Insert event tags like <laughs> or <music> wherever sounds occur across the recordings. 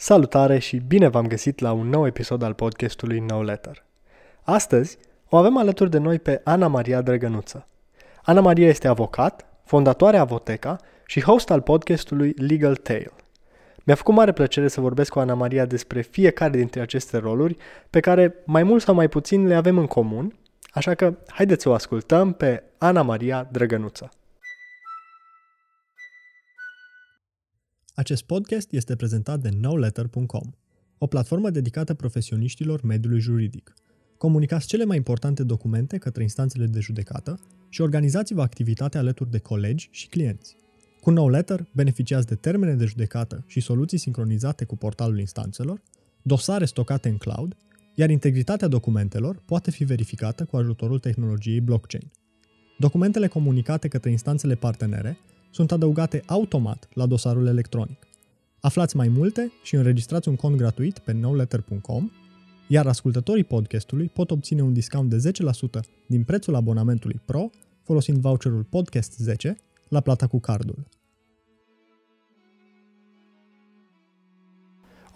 Salutare și bine v-am găsit la un nou episod al podcastului No Letter. Astăzi o avem alături de noi pe Ana Maria Drăgănuță. Ana Maria este avocat, fondatoarea Avoteca și host al podcastului Legal Tale. Mi-a făcut mare plăcere să vorbesc cu Ana Maria despre fiecare dintre aceste roluri, pe care mai mult sau mai puțin le avem în comun, așa că haideți să o ascultăm pe Ana Maria Drăgănuță. Acest podcast este prezentat de NoLetter.com, o platformă dedicată profesioniștilor mediului juridic. Comunicați cele mai importante documente către instanțele de judecată și organizați-vă activitatea alături de colegi și clienți. Cu NoLetter beneficiați de termene de judecată și soluții sincronizate cu portalul instanțelor, dosare stocate în cloud, iar integritatea documentelor poate fi verificată cu ajutorul tehnologiei blockchain. Documentele comunicate către instanțele partenere sunt adăugate automat la dosarul electronic. Aflați mai multe și înregistrați un cont gratuit pe nowletter.com, iar ascultătorii podcastului pot obține un discount de 10% din prețul abonamentului Pro folosind voucherul Podcast 10 la plata cu cardul.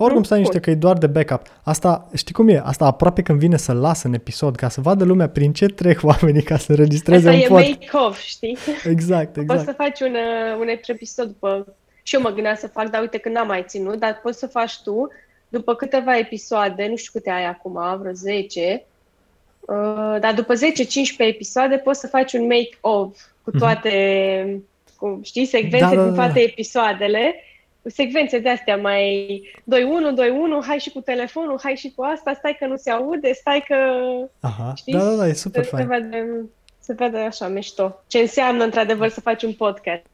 Oricum stai niște că e doar de backup. Asta, știi cum e? Asta aproape când vine să lasă în episod, ca să vadă lumea prin ce trec <laughs> oamenii ca să registreze Asta un e pod. make-off, știi? Exact, Poți exact. să faci un, uh, un episod după... Și eu mă gândeam să fac, dar uite că n-am mai ținut, dar poți să faci tu după câteva episoade, nu știu câte ai acum, vreo 10, uh, dar după 10-15 episoade poți să faci un make-of cu toate, cu, știi, secvențe Mhm. Da, da, din da, toate da. episoadele, secvențe de astea mai 2-1, 2-1, hai și cu telefonul, hai și cu asta, stai că nu se aude, stai că... Aha, Știi? da, da, da, e super să, se fain. vede, să vede așa mișto. Ce înseamnă într-adevăr să faci un podcast.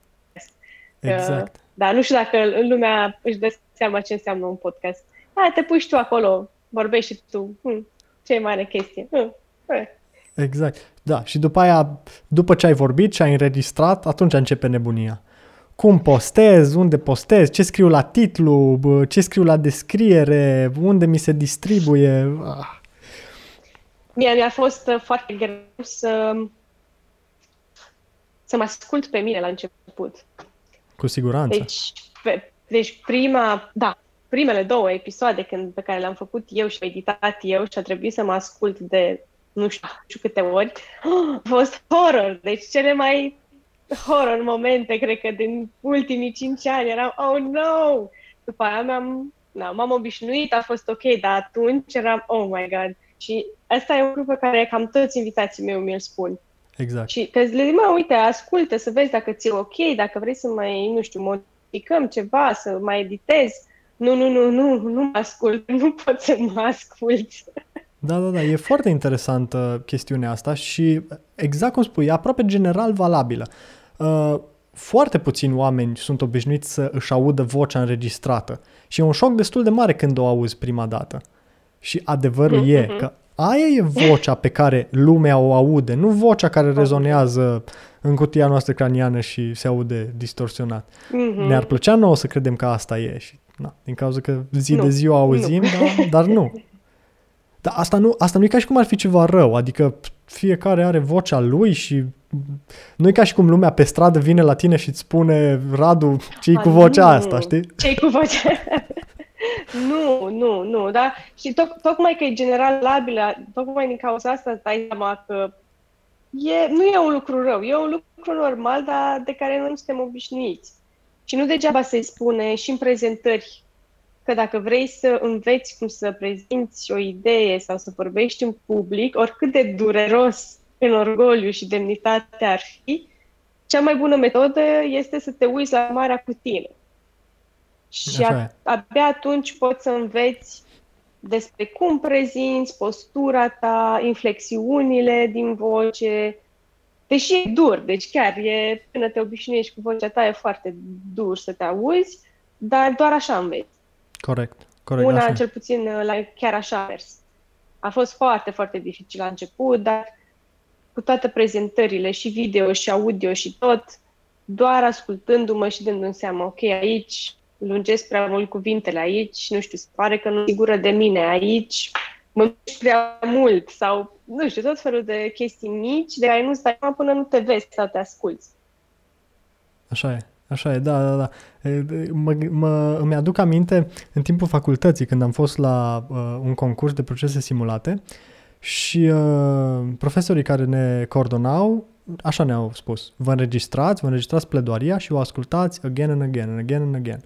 Exact. Dar nu știu dacă lumea își dă seama ce înseamnă un podcast. Hai, te pui și tu acolo, vorbești și tu. Hm, ce e mare chestie. Hm, eh. Exact. Da, și după aia, după ce ai vorbit și ai înregistrat, atunci începe nebunia. Cum postez, unde postez, ce scriu la titlu, bă, ce scriu la descriere, unde mi se distribuie. Ah, Mie mi-a fost uh, foarte greu să, să mă ascult pe mine la început. cu siguranță. Deci, pe, deci prima, da, primele două episoade când, pe care le-am făcut eu și editat eu și a trebuit să mă ascult de nu știu, nu știu câte ori, <gasps> a fost horror. Deci cele mai horror momente, cred că din ultimii cinci ani eram, oh no! După aia mi-am, na, m-am obișnuit, a fost ok, dar atunci eram, oh my god. Și asta e un lucru pe care cam toți invitații mei mi-l spun. Exact. Și că le zic, mă, uite, ascultă să vezi dacă ți-e ok, dacă vrei să mai, nu știu, modificăm ceva, să mai editezi. Nu, nu, nu, nu, nu mă ascult, <laughs> nu pot să mă ascult. Da, da, da, e foarte interesantă chestiunea asta și exact cum spui, e aproape general valabilă. Uh, foarte puțini oameni sunt obișnuiți să își audă vocea înregistrată și e un șoc destul de mare când o auzi prima dată. Și adevărul e că aia e vocea pe care lumea o aude, nu vocea care rezonează în cutia noastră craniană și se aude distorsionat. Mhm. Ne-ar plăcea nouă să credem că asta e și na, din cauza că zi Nu, de zi o auzim, dar, dar nu. Dar asta nu, asta nu e ca și cum ar fi ceva rău, adică fiecare are vocea lui și nu e ca și cum lumea pe stradă vine la tine și îți spune Radu, ce A, cu vocea nu. asta, știi? Ce-i cu vocea? <laughs> nu, nu, nu, da? Și toc, tocmai că e generalabilă, tocmai din cauza asta îți dai seama că e, nu e un lucru rău, e un lucru normal, dar de care noi nu suntem obișnuiți. Și nu degeaba se spune și în prezentări că dacă vrei să înveți cum să prezinți o idee sau să vorbești în public, oricât de dureros în orgoliu și demnitate ar fi, cea mai bună metodă este să te uiți la marea cu tine. Și Așa a, e. abia atunci poți să înveți despre cum prezinți, postura ta, inflexiunile din voce. Deși e dur, deci chiar e, până te obișnuiești cu vocea ta, e foarte dur să te auzi, dar doar așa înveți. Corect, corect. Una, așa e. cel puțin, la, chiar așa a mers. A fost foarte, foarte dificil la început, dar cu toate prezentările, și video, și audio, și tot, doar ascultându-mă și dându-mi seama, ok, aici lungesc prea mult cuvintele, aici, nu știu, se pare că nu sigură de mine, aici mă mișc prea mult, sau, nu știu, tot felul de chestii mici de care nu-ți dai seama până nu te vezi sau te asculți. Așa e, așa e, da, da, da. Mă, mă, îmi aduc aminte în timpul facultății, când am fost la uh, un concurs de procese simulate și uh, profesorii care ne coordonau, așa ne-au spus, vă înregistrați, vă înregistrați pledoaria și o ascultați again and again and again and again.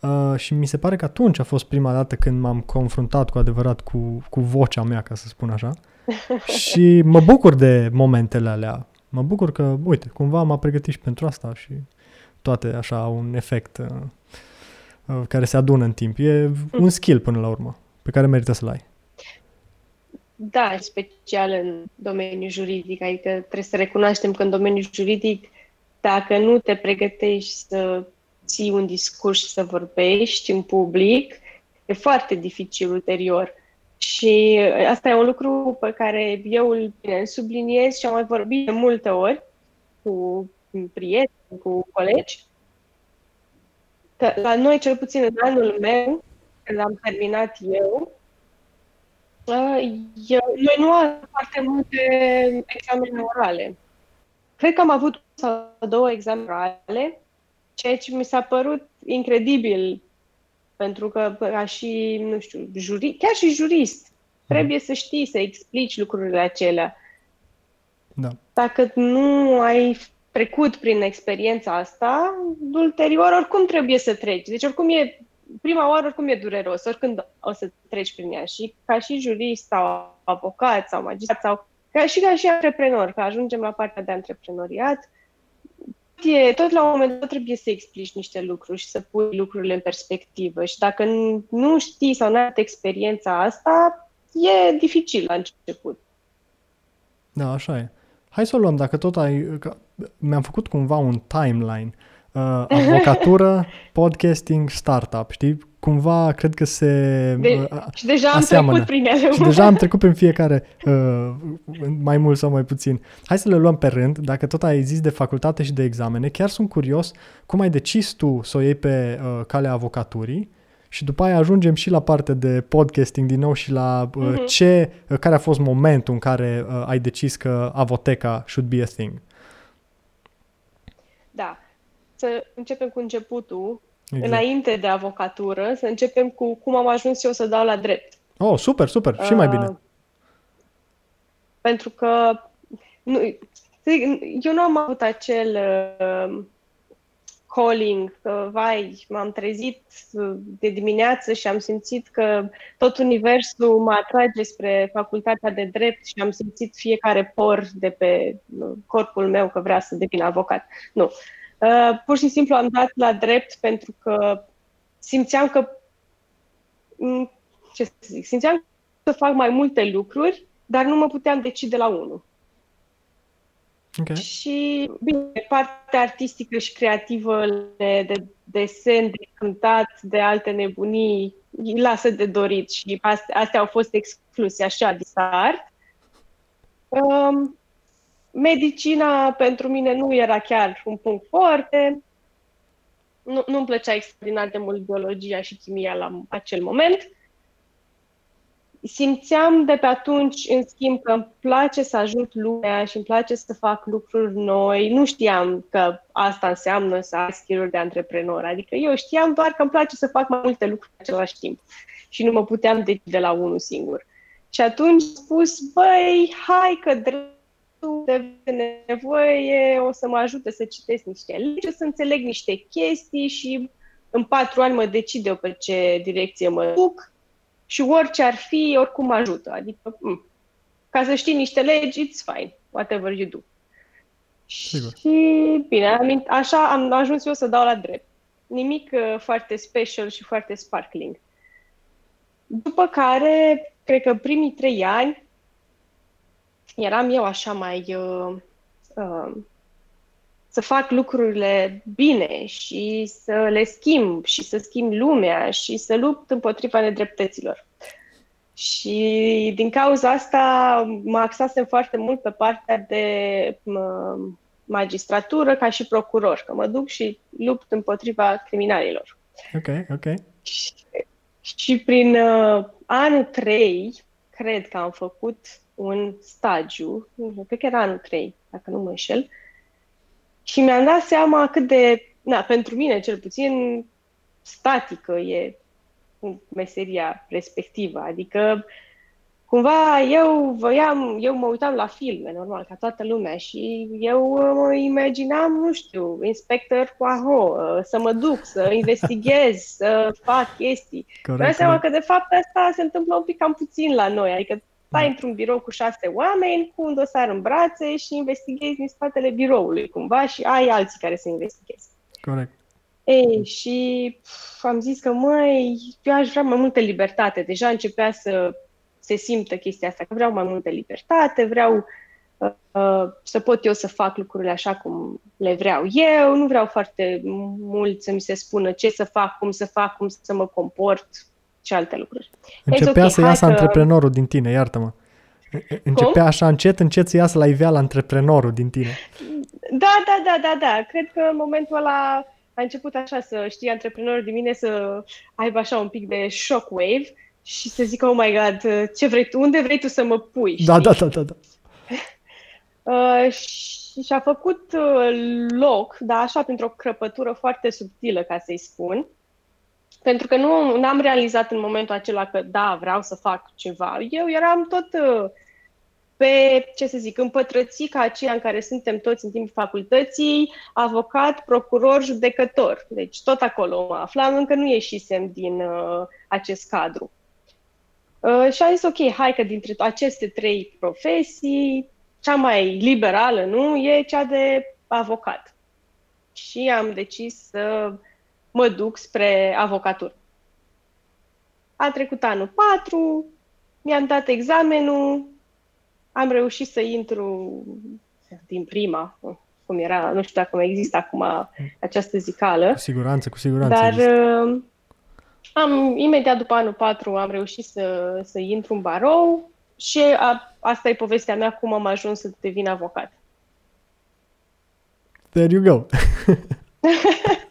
Uh, și mi se pare că atunci a fost prima dată când m-am confruntat cu adevărat cu, cu vocea mea, ca să spun așa. <laughs> și mă bucur de momentele alea. Mă bucur că, uite, cumva m-a pregătit și pentru asta și toate așa au un efect uh, uh, care se adună în timp. E un skill până la urmă, pe care merită să-l ai. Da, special în domeniul juridic, adică trebuie să recunoaștem că în domeniul juridic, dacă nu te pregătești să ții un discurs și să vorbești în public, e foarte dificil ulterior. Și asta e un lucru pe care eu îl subliniez și am mai vorbit de multe ori cu prieteni, cu colegi, că la noi, cel puțin în anul meu, când am terminat eu, eu noi nu am foarte multe examene orale. Cred că am avut sau două examene orale, ceea ce mi s-a părut incredibil, pentru că ca și, nu știu, juri, chiar și jurist, trebuie să știi să explici lucrurile acelea. Da. Dacă nu ai trecut prin experiența asta, ulterior oricum trebuie să treci. Deci oricum e, prima oară oricum e dureros, oricând o să treci prin ea. Și ca și jurist sau avocat sau magistrat sau ca și ca și antreprenor, că ajungem la partea de antreprenoriat, e, tot la un moment dat trebuie să explici niște lucruri și să pui lucrurile în perspectivă. Și dacă nu știi sau nu ai experiența asta, e dificil la început. Da, așa e. Hai să o luăm, dacă tot ai... Că mi-am făcut cumva un timeline. Uh, avocatură, podcasting, startup, știi? Cumva cred că se de, uh, Și deja am aseamănă. trecut prin ele. Și deja am trecut prin fiecare, uh, mai mult sau mai puțin. Hai să le luăm pe rând. Dacă tot ai zis de facultate și de examene, chiar sunt curios cum ai decis tu să o iei pe uh, calea avocaturii și după aia ajungem și la partea de podcasting din nou și la uh, uh-huh. ce, uh, care a fost momentul în care uh, ai decis că avoteca should be a thing. Da. Să începem cu începutul, exact. înainte de avocatură, să începem cu cum am ajuns eu să dau la drept. Oh, super, super, și mai bine. Uh, pentru că nu, eu nu am avut acel uh, calling, că, vai, m-am trezit de dimineață și am simțit că tot universul mă atrage spre facultatea de drept și am simțit fiecare por de pe corpul meu că vrea să devin avocat. Nu. Uh, pur și simplu am dat la drept pentru că simțeam că mm, ce să zic, simțeam să fac mai multe lucruri, dar nu mă puteam decide la unul. Okay. Și, bine, partea artistică și creativă de, de desen, de cântat, de alte nebunii, lasă de dorit și astea, astea au fost excluse așa de start. Um, medicina pentru mine nu era chiar un punct foarte. Nu, nu-mi plăcea extraordinar de mult biologia și chimia la acel moment simțeam de pe atunci, în schimb, că îmi place să ajut lumea și îmi place să fac lucruri noi. Nu știam că asta înseamnă să ai skill de antreprenor. Adică eu știam doar că îmi place să fac mai multe lucruri în același timp. Și nu mă puteam decide la unul singur. Și atunci am spus, băi, hai că dreptul de nevoie o să mă ajute să citesc niște legi, să înțeleg niște chestii și în patru ani mă decid eu pe ce direcție mă duc și orice ar fi, oricum ajută. Adică, m- mm, ca să știi niște legi, it's fine, whatever you do. Sigur. Și bine, așa am ajuns eu să dau la drept. Nimic uh, foarte special și foarte sparkling. După care, cred că primii trei ani, eram eu așa mai uh, uh, să fac lucrurile bine și să le schimb și să schimb lumea și să lupt împotriva nedreptăților. Și din cauza asta mă axasem foarte mult pe partea de magistratură ca și procuror, că mă duc și lupt împotriva criminalilor. Ok, ok. Și, și prin uh, anul 3, cred că am făcut un stagiu, cred că era anul 3, dacă nu mă înșel, uh, și mi-am dat seama cât de na, pentru mine cel puțin, statică e meseria respectivă. Adică cumva eu voiam, eu mă uitam la filme, normal, ca toată lumea și eu mă imaginam, nu știu, inspector Poirot, să mă duc, să investighez, <laughs> să fac chestii. Corect, seama că de fapt asta se întâmplă un pic cam puțin la noi, adică stai da. într-un birou cu șase oameni, cu un dosar în brațe și investighezi din spatele biroului cumva și ai alții care să investighezi. Corect. Ei, și pf, am zis că, măi, eu aș vrea mai multă libertate. Deja începea să se simtă chestia asta, că vreau mai multă libertate, vreau uh, uh, să pot eu să fac lucrurile așa cum le vreau eu, nu vreau foarte mult să mi se spună ce să fac, cum să fac, cum să mă comport și alte lucruri. Începea okay, să iasă că... antreprenorul din tine, iartă-mă. Începea cum? așa încet, încet să iasă la iveală antreprenorul din tine. Da, da, da, da, da. Cred că în momentul ăla a început așa să știi antreprenorul din mine să aibă așa un pic de shockwave și să zică, oh my god, ce vrei tu, unde vrei tu să mă pui? Da, da, da, da, da. <laughs> uh, și și-a făcut uh, loc, da, așa, pentru o crăpătură foarte subtilă, ca să-i spun, pentru că nu am realizat în momentul acela că, da, vreau să fac ceva. Eu eram tot uh, pe, ce să zic, împătrățica aceea în care suntem toți în timpul facultății, avocat, procuror, judecător. Deci tot acolo mă aflam, încă nu ieșisem din uh, acest cadru. Uh, și am zis, ok, hai că dintre aceste trei profesii, cea mai liberală, nu, e cea de avocat. Și am decis să mă duc spre avocatură. A trecut anul 4, mi-am dat examenul, am reușit să intru din prima, cum era, nu știu dacă mai există acum această zicală. Cu siguranță, cu siguranță. Dar uh, am, imediat după anul 4 am reușit să, să intru în barou și a, asta e povestea mea cum am ajuns să devin avocat. There you go. <laughs>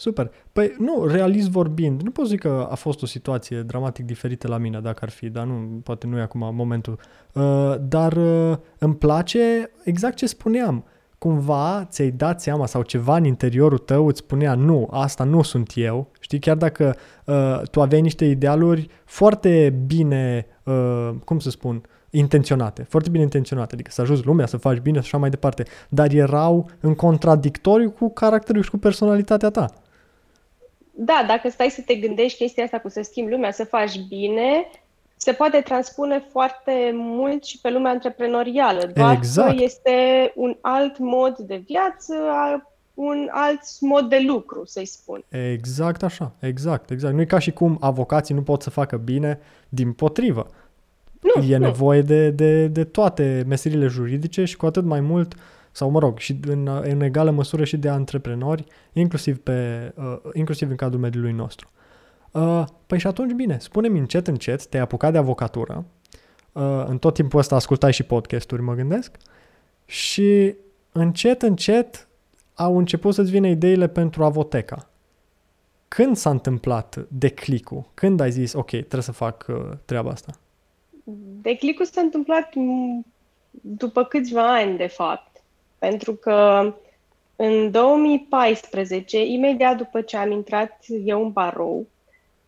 Super. Păi nu, realist vorbind, nu pot zic că a fost o situație dramatic diferită la mine, dacă ar fi, dar nu, poate nu e acum momentul. Uh, dar uh, îmi place exact ce spuneam. Cumva ți-ai dat seama sau ceva în interiorul tău îți spunea nu, asta nu sunt eu. Știi, chiar dacă uh, tu aveai niște idealuri foarte bine, uh, cum să spun, intenționate, foarte bine intenționate, adică să ajuți lumea, să faci bine și așa mai departe, dar erau în contradictoriu cu caracterul și cu personalitatea ta da, dacă stai să te gândești chestia asta cu să schimbi lumea, să faci bine, se poate transpune foarte mult și pe lumea antreprenorială. Doar exact. că este un alt mod de viață, un alt mod de lucru, să-i spun. Exact așa, exact, exact. Nu e ca și cum avocații nu pot să facă bine, din potrivă. Nu, e nu. nevoie de, de, de toate meserile juridice și cu atât mai mult uh, sau mă rog, și în, în egală măsură și de antreprenori, inclusiv, pe, uh, inclusiv în cadrul mediului nostru. Uh, păi și atunci, bine, spune-mi încet, încet, te-ai apucat de avocatură, uh, în tot timpul ăsta ascultai și podcasturi, mă gândesc, și încet, încet au început să-ți vină ideile pentru avoteca. Când s-a întâmplat declicul? Când ai zis, ok, trebuie să fac uh, treaba asta? Declicul s-a întâmplat după câțiva ani, de fapt. Pentru că în 2014, imediat după ce am intrat eu în barou,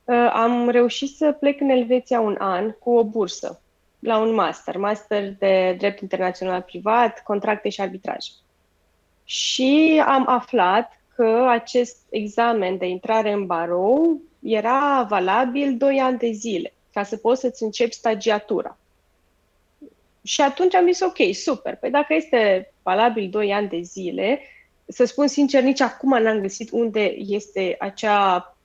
uh, am reușit să plec în Elveția un an cu o bursă la un master, master de drept internațional privat, contracte și arbitraj. Și am aflat că acest examen de intrare în barou era valabil 2 ani de zile, ca să poți să-ți începi stagiatura. Și atunci am zis, ok, super, păi dacă este valabil 2 ani de zile, să spun sincer, nici acum n-am găsit unde este acea,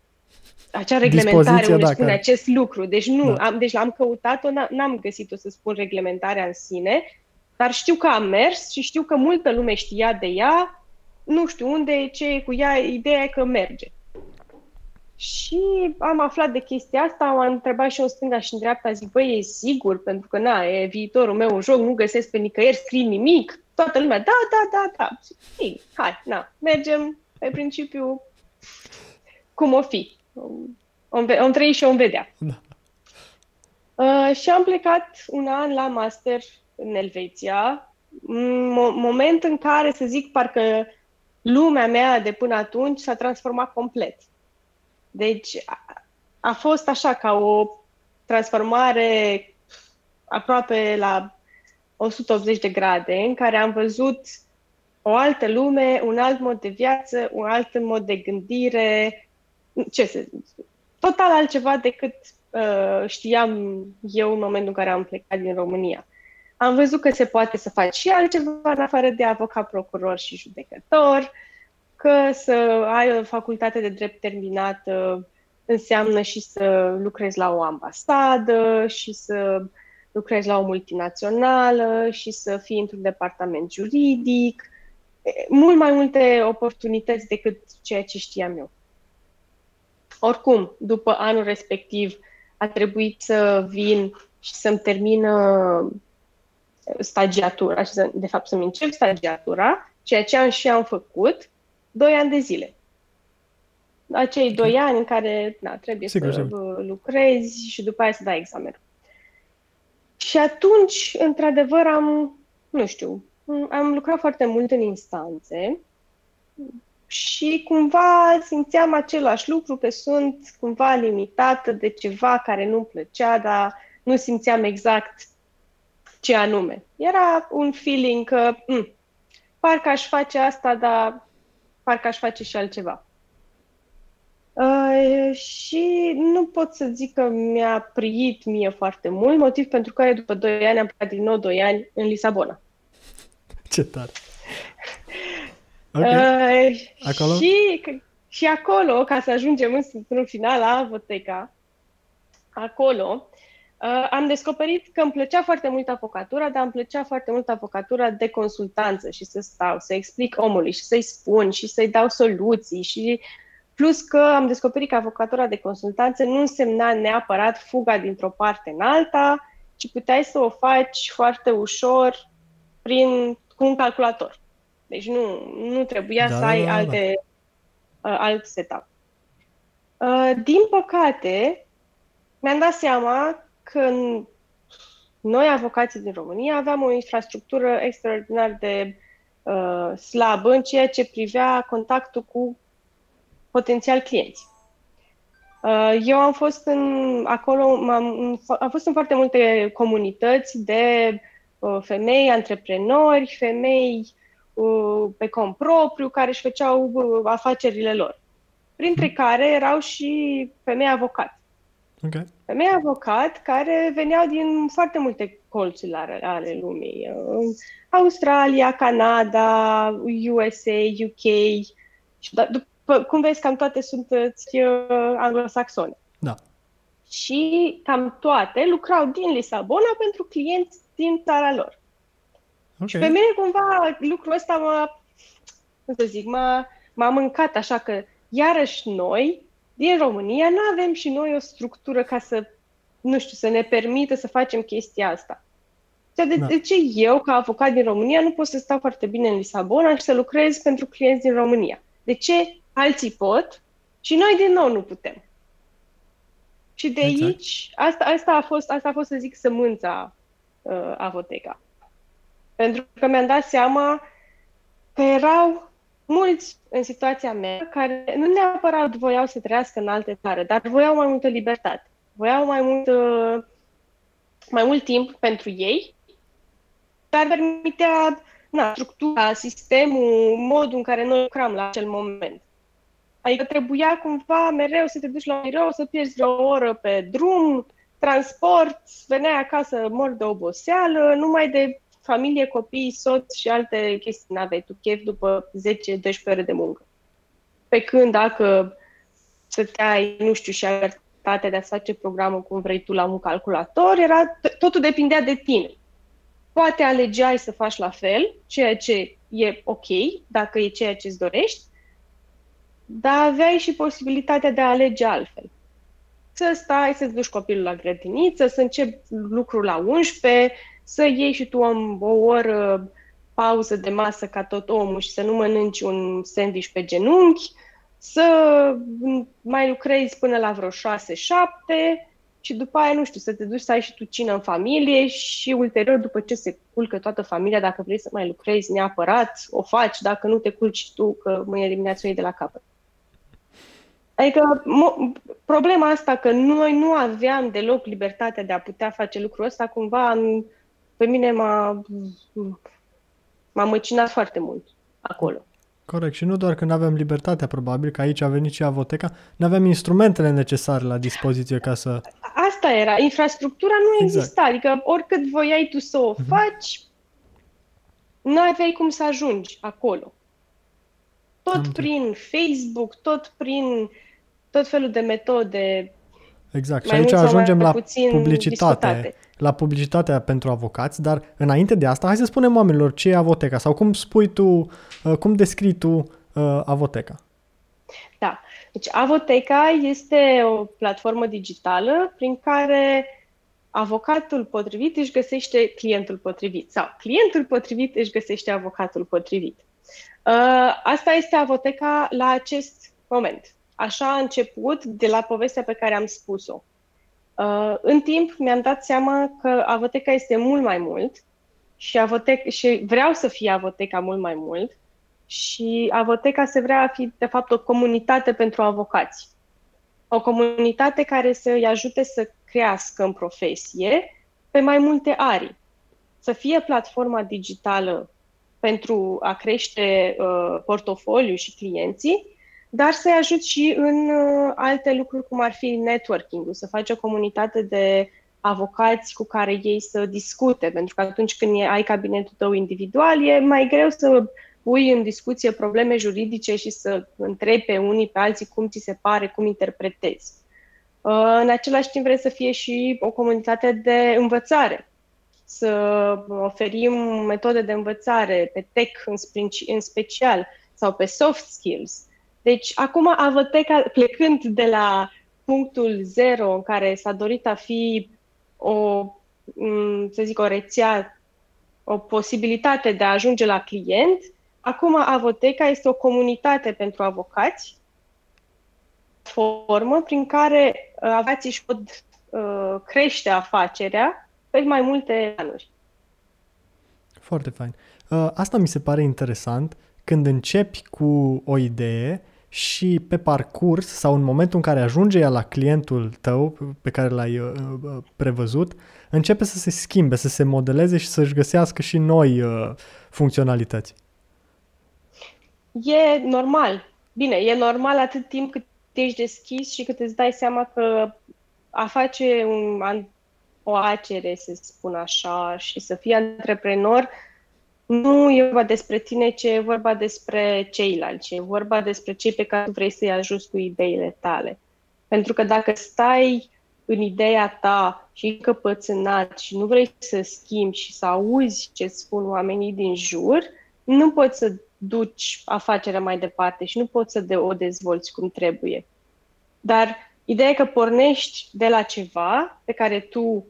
acea reglementare unde spune care... acest lucru. Deci nu, da. am, deci am căutat-o, n-am găsit-o să spun reglementarea în sine, dar știu că am mers și știu că multă lume știa de ea, nu știu unde, ce e cu ea, ideea e că merge. Și am aflat de chestia asta, am întrebat și în stânga și în dreapta, zic, băi, e sigur, pentru că, na, e viitorul meu în joc, nu găsesc pe nicăieri, scrii nimic. Toată lumea, da, da, da, da. Zic, hai, na, mergem pe principiu cum o fi. Om, om trăi și om vedea. Da. Uh, și am plecat un an la master în Elveția, mo- moment în care, să zic, parcă lumea mea de până atunci s-a transformat complet. Deci a, a fost așa ca o transformare aproape la 180 de grade, în care am văzut o altă lume, un alt mod de viață, un alt mod de gândire, ce să zic, total altceva decât uh, știam eu în momentul în care am plecat din România. Am văzut că se poate să faci și altceva în afară de avocat, procuror și judecător, că să ai o facultate de drept terminată înseamnă și să lucrezi la o ambasadă și să lucrezi la o multinațională și să fii într-un departament juridic. Mult mai multe oportunități decât ceea ce știam eu. Oricum, după anul respectiv, a trebuit să vin și să-mi termină stagiatura, și să, de fapt să-mi încep stagiatura, ceea ce am și am făcut, doi ani de zile. Acei doi ani în care na, trebuie sigur, să sigur. lucrezi și după aia să dai examen. Și atunci, într-adevăr, am, nu știu, am lucrat foarte mult în instanțe și cumva simțeam același lucru, că sunt cumva limitată de ceva care nu-mi plăcea, dar nu simțeam exact ce anume. Era un feeling că m- mm, parcă aș face asta, dar parcă aș face și altceva. Uh, și nu pot să zic că mi-a priit mie foarte mult, motiv pentru care după 2 ani am plecat din nou 2 ani în Lisabona. <laughs> Ce tare! Okay. Uh, acolo? Și, și acolo, ca să ajungem în, în final la Avoteca, acolo uh, am descoperit că îmi plăcea foarte mult avocatura, dar îmi plăcea foarte mult avocatura de consultanță și să stau, să explic omului și să-i spun și să-i dau soluții și plus că am descoperit că avocatura de consultanță nu însemna neapărat fuga dintr-o parte în alta, ci puteai să o faci foarte ușor prin, cu un calculator. Deci nu, nu trebuia da, să ai da, da, alte, da. Uh, alt setup. Uh, din păcate, mi-am dat seama că noi, avocații din România, aveam o infrastructură extraordinar de uh, slabă în ceea ce privea contactul cu potențial clienți. Uh, eu am fost în, acolo, am, am fost în foarte multe comunități de uh, femei antreprenori, femei uh, pe cont propriu, care își făceau afacerile lor. Printre hmm. care erau și femei avocați. Okay. Femei avocat care veneau din foarte multe colțuri ale, ale lumii. Australia, Canada, USA, UK. Și da, după, cum vezi, cam toate sunt uh, anglosaxone. Da. Și cam toate lucrau din Lisabona pentru clienți din țara lor. Okay. Și pe mine cumva lucrul ăsta m-a, cum să zic, m-a, m-a mâncat așa că iarăși noi din România nu avem și noi o structură ca să, nu știu, să ne permită să facem chestia asta. De, da. de ce eu, ca avocat din România, nu pot să stau foarte bine în Lisabona și să lucrez pentru clienți din România? De ce alții pot și noi din nou nu putem? Și de exact. aici, asta, asta, a fost, asta a fost, să zic, sămânța uh, Avoteca. Pentru că mi-am dat seama că erau mulți în situația mea care nu neapărat voiau să trăiască în alte țară, dar voiau mai multă libertate. Voiau mai mult, uh, mai mult timp pentru ei, dar permitea na, structura, sistemul, modul în care noi lucram la acel moment. Adică trebuia cumva mereu să te duci la birou, să pierzi o oră pe drum, transport, veneai acasă mor de oboseală, numai de familie, copii, soț și alte chestii n-aveai tu chef după 10-12 ore de muncă. Pe când dacă stăteai, nu știu, și libertatea de a face programul cum vrei tu la un calculator, era, totul depindea de tine. Poate alegeai să faci la fel, ceea ce e ok, dacă e ceea ce îți dorești, dar aveai și posibilitatea de a alege altfel. Să stai, să-ți duci copilul la grădiniță, să începi lucrul la 11, să iei și tu o, o oră pauză de masă ca tot omul și să nu mănânci un sandwich pe genunchi, să mai lucrezi până la vreo 6-7 și după aia, nu știu, să te duci să ai și tu cină în familie și ulterior, după ce se culcă toată familia, dacă vrei să mai lucrezi neapărat, o faci, dacă nu te culci tu, că mâine dimineață o iei de la capăt. Adică mo- problema asta că noi nu aveam deloc libertatea de a putea face lucrul ăsta, cumva pe mine m-a, m-a măcinat foarte mult acolo. Corect. Și nu doar că nu aveam libertatea, probabil, că aici a venit și Avoteca, nu aveam instrumentele necesare la dispoziție ca să... Asta era. Infrastructura nu exact. exista. Adică oricât voiai tu să o uh-huh. faci, nu aveai cum să ajungi acolo. Tot Am prin Facebook, tot prin tot felul de metode. Exact. Și aici ajungem la publicitate. Discutate. La publicitatea pentru avocați, dar înainte de asta, hai să spunem oamenilor ce e Avoteca sau cum spui tu, uh, cum descrii tu uh, Avoteca. Da. Deci Avoteca este o platformă digitală prin care avocatul potrivit își găsește clientul potrivit sau clientul potrivit își găsește avocatul potrivit. Uh, asta este Avoteca la acest moment. Așa a început de la povestea pe care am spus-o. Uh, în timp mi-am dat seama că Avoteca este mult mai mult și, avotec- și vreau să fie Avoteca mult mai mult și Avoteca se vrea a fi, de fapt, o comunitate pentru avocați. O comunitate care să îi ajute să crească în profesie pe mai multe arii. Să fie platforma digitală pentru a crește uh, portofoliu și clienții, dar să-i ajut și în uh, alte lucruri, cum ar fi networking-ul, să faci o comunitate de avocați cu care ei să discute, pentru că atunci când ai cabinetul tău individual, e mai greu să pui în discuție probleme juridice și să întrebi pe unii pe alții cum ți se pare, cum interpretezi. Uh, în același timp vrem să fie și o comunitate de învățare, să oferim metode de învățare pe tech în special sau pe soft skills, deci, acum Avoteca, plecând de la punctul zero în care s-a dorit a fi o, mm, să zic, o rețea, o posibilitate de a ajunge la client, acum Avoteca este o comunitate pentru avocați, formă prin care uh, avocații își pot uh, crește afacerea pe mai multe anuri. Foarte fain. Uh, asta mi se pare interesant când începi cu o idee și pe parcurs sau în momentul în care ajunge ea la clientul tău pe care l-ai uh, uh, prevăzut, începe să se schimbe, să se modeleze și să-și găsească și noi uh, funcționalități. E normal. Bine, e normal atât timp cât ești deschis și cât îți dai seama că a face un, o acere, să spun așa, și să fii antreprenor nu e vorba despre tine, ci e vorba despre ceilalți, e vorba despre cei pe care tu vrei să-i ajuți cu ideile tale. Pentru că dacă stai în ideea ta și încăpățânat și nu vrei să schimbi și să auzi ce spun oamenii din jur, nu poți să duci afacerea mai departe și nu poți să de o dezvolți cum trebuie. Dar ideea e că pornești de la ceva pe care tu,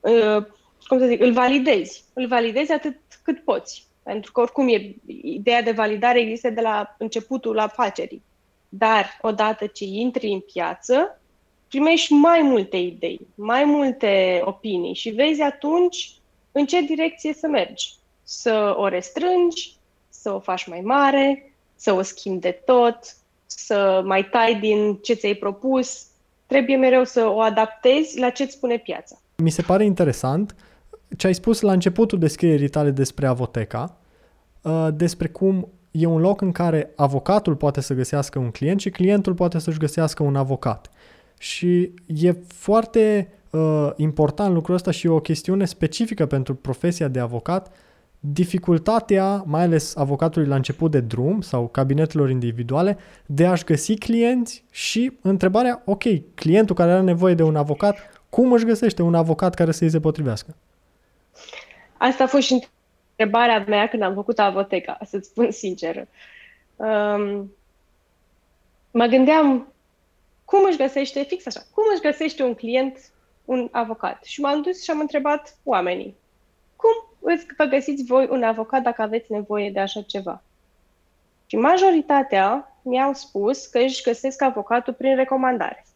uh, cum să zic, îl validezi. Îl validezi atât cât poți. Pentru că oricum e, ideea de validare există de la începutul afacerii. Dar odată ce intri în piață, primești mai multe idei, mai multe opinii și vezi atunci în ce direcție să mergi. Să o restrângi, să o faci mai mare, să o schimbi de tot, să mai tai din ce ți-ai propus. Trebuie mereu să o adaptezi la ce îți spune piața. Mi se pare interesant ce ai spus la începutul descrierii tale despre Avoteca, uh, despre cum e un loc în care avocatul poate să găsească un client și clientul poate să-și găsească un avocat. Și e foarte uh, important lucrul ăsta și o chestiune specifică pentru profesia de avocat, dificultatea, mai ales avocatului la început de drum sau cabinetelor individuale, de a-și găsi clienți și întrebarea, ok, clientul care are nevoie de un avocat, cum își găsește un avocat care să-i se potrivească? Asta a fost și întrebarea mea când am făcut avoteca, să-ți spun sincer. Um, mă gândeam cum își găsește, fix așa, cum își găsește un client un avocat? Și m-am dus și am întrebat oamenii, cum îți vă găsiți voi un avocat dacă aveți nevoie de așa ceva? Și majoritatea mi-au spus că își găsesc avocatul prin recomandare.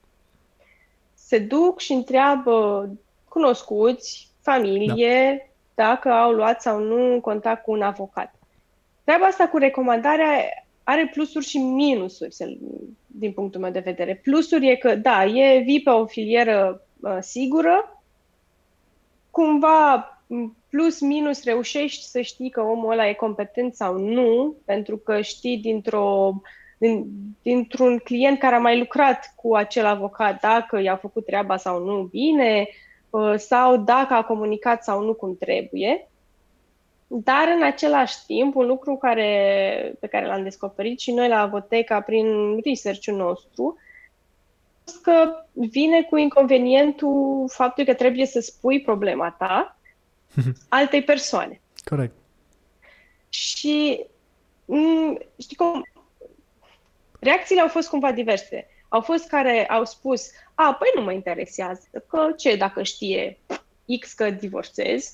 se duc și întreabă cunoscuți, familie, da. Dacă au luat sau nu contact cu un avocat. Treaba asta cu recomandarea are plusuri și minusuri, din punctul meu de vedere. Plusul e că, da, e vii pe o filieră uh, sigură, cumva plus minus reușești să știi că omul ăla e competent sau nu, pentru că știi dintr-o, din, dintr-un client care a mai lucrat cu acel avocat dacă i-a făcut treaba sau nu bine, uh, sau dacă a comunicat sau nu cum trebuie. Dar în același timp, un lucru care, pe care l-am descoperit și noi la Avoteca prin research-ul nostru, că vine cu inconvenientul faptului că trebuie să spui problema ta <laughs> altei persoane. Corect. Și m- știi cum, reacțiile au fost cumva diverse. Au fost care au spus, a, păi nu mă interesează, că ce dacă știe X că divorțez,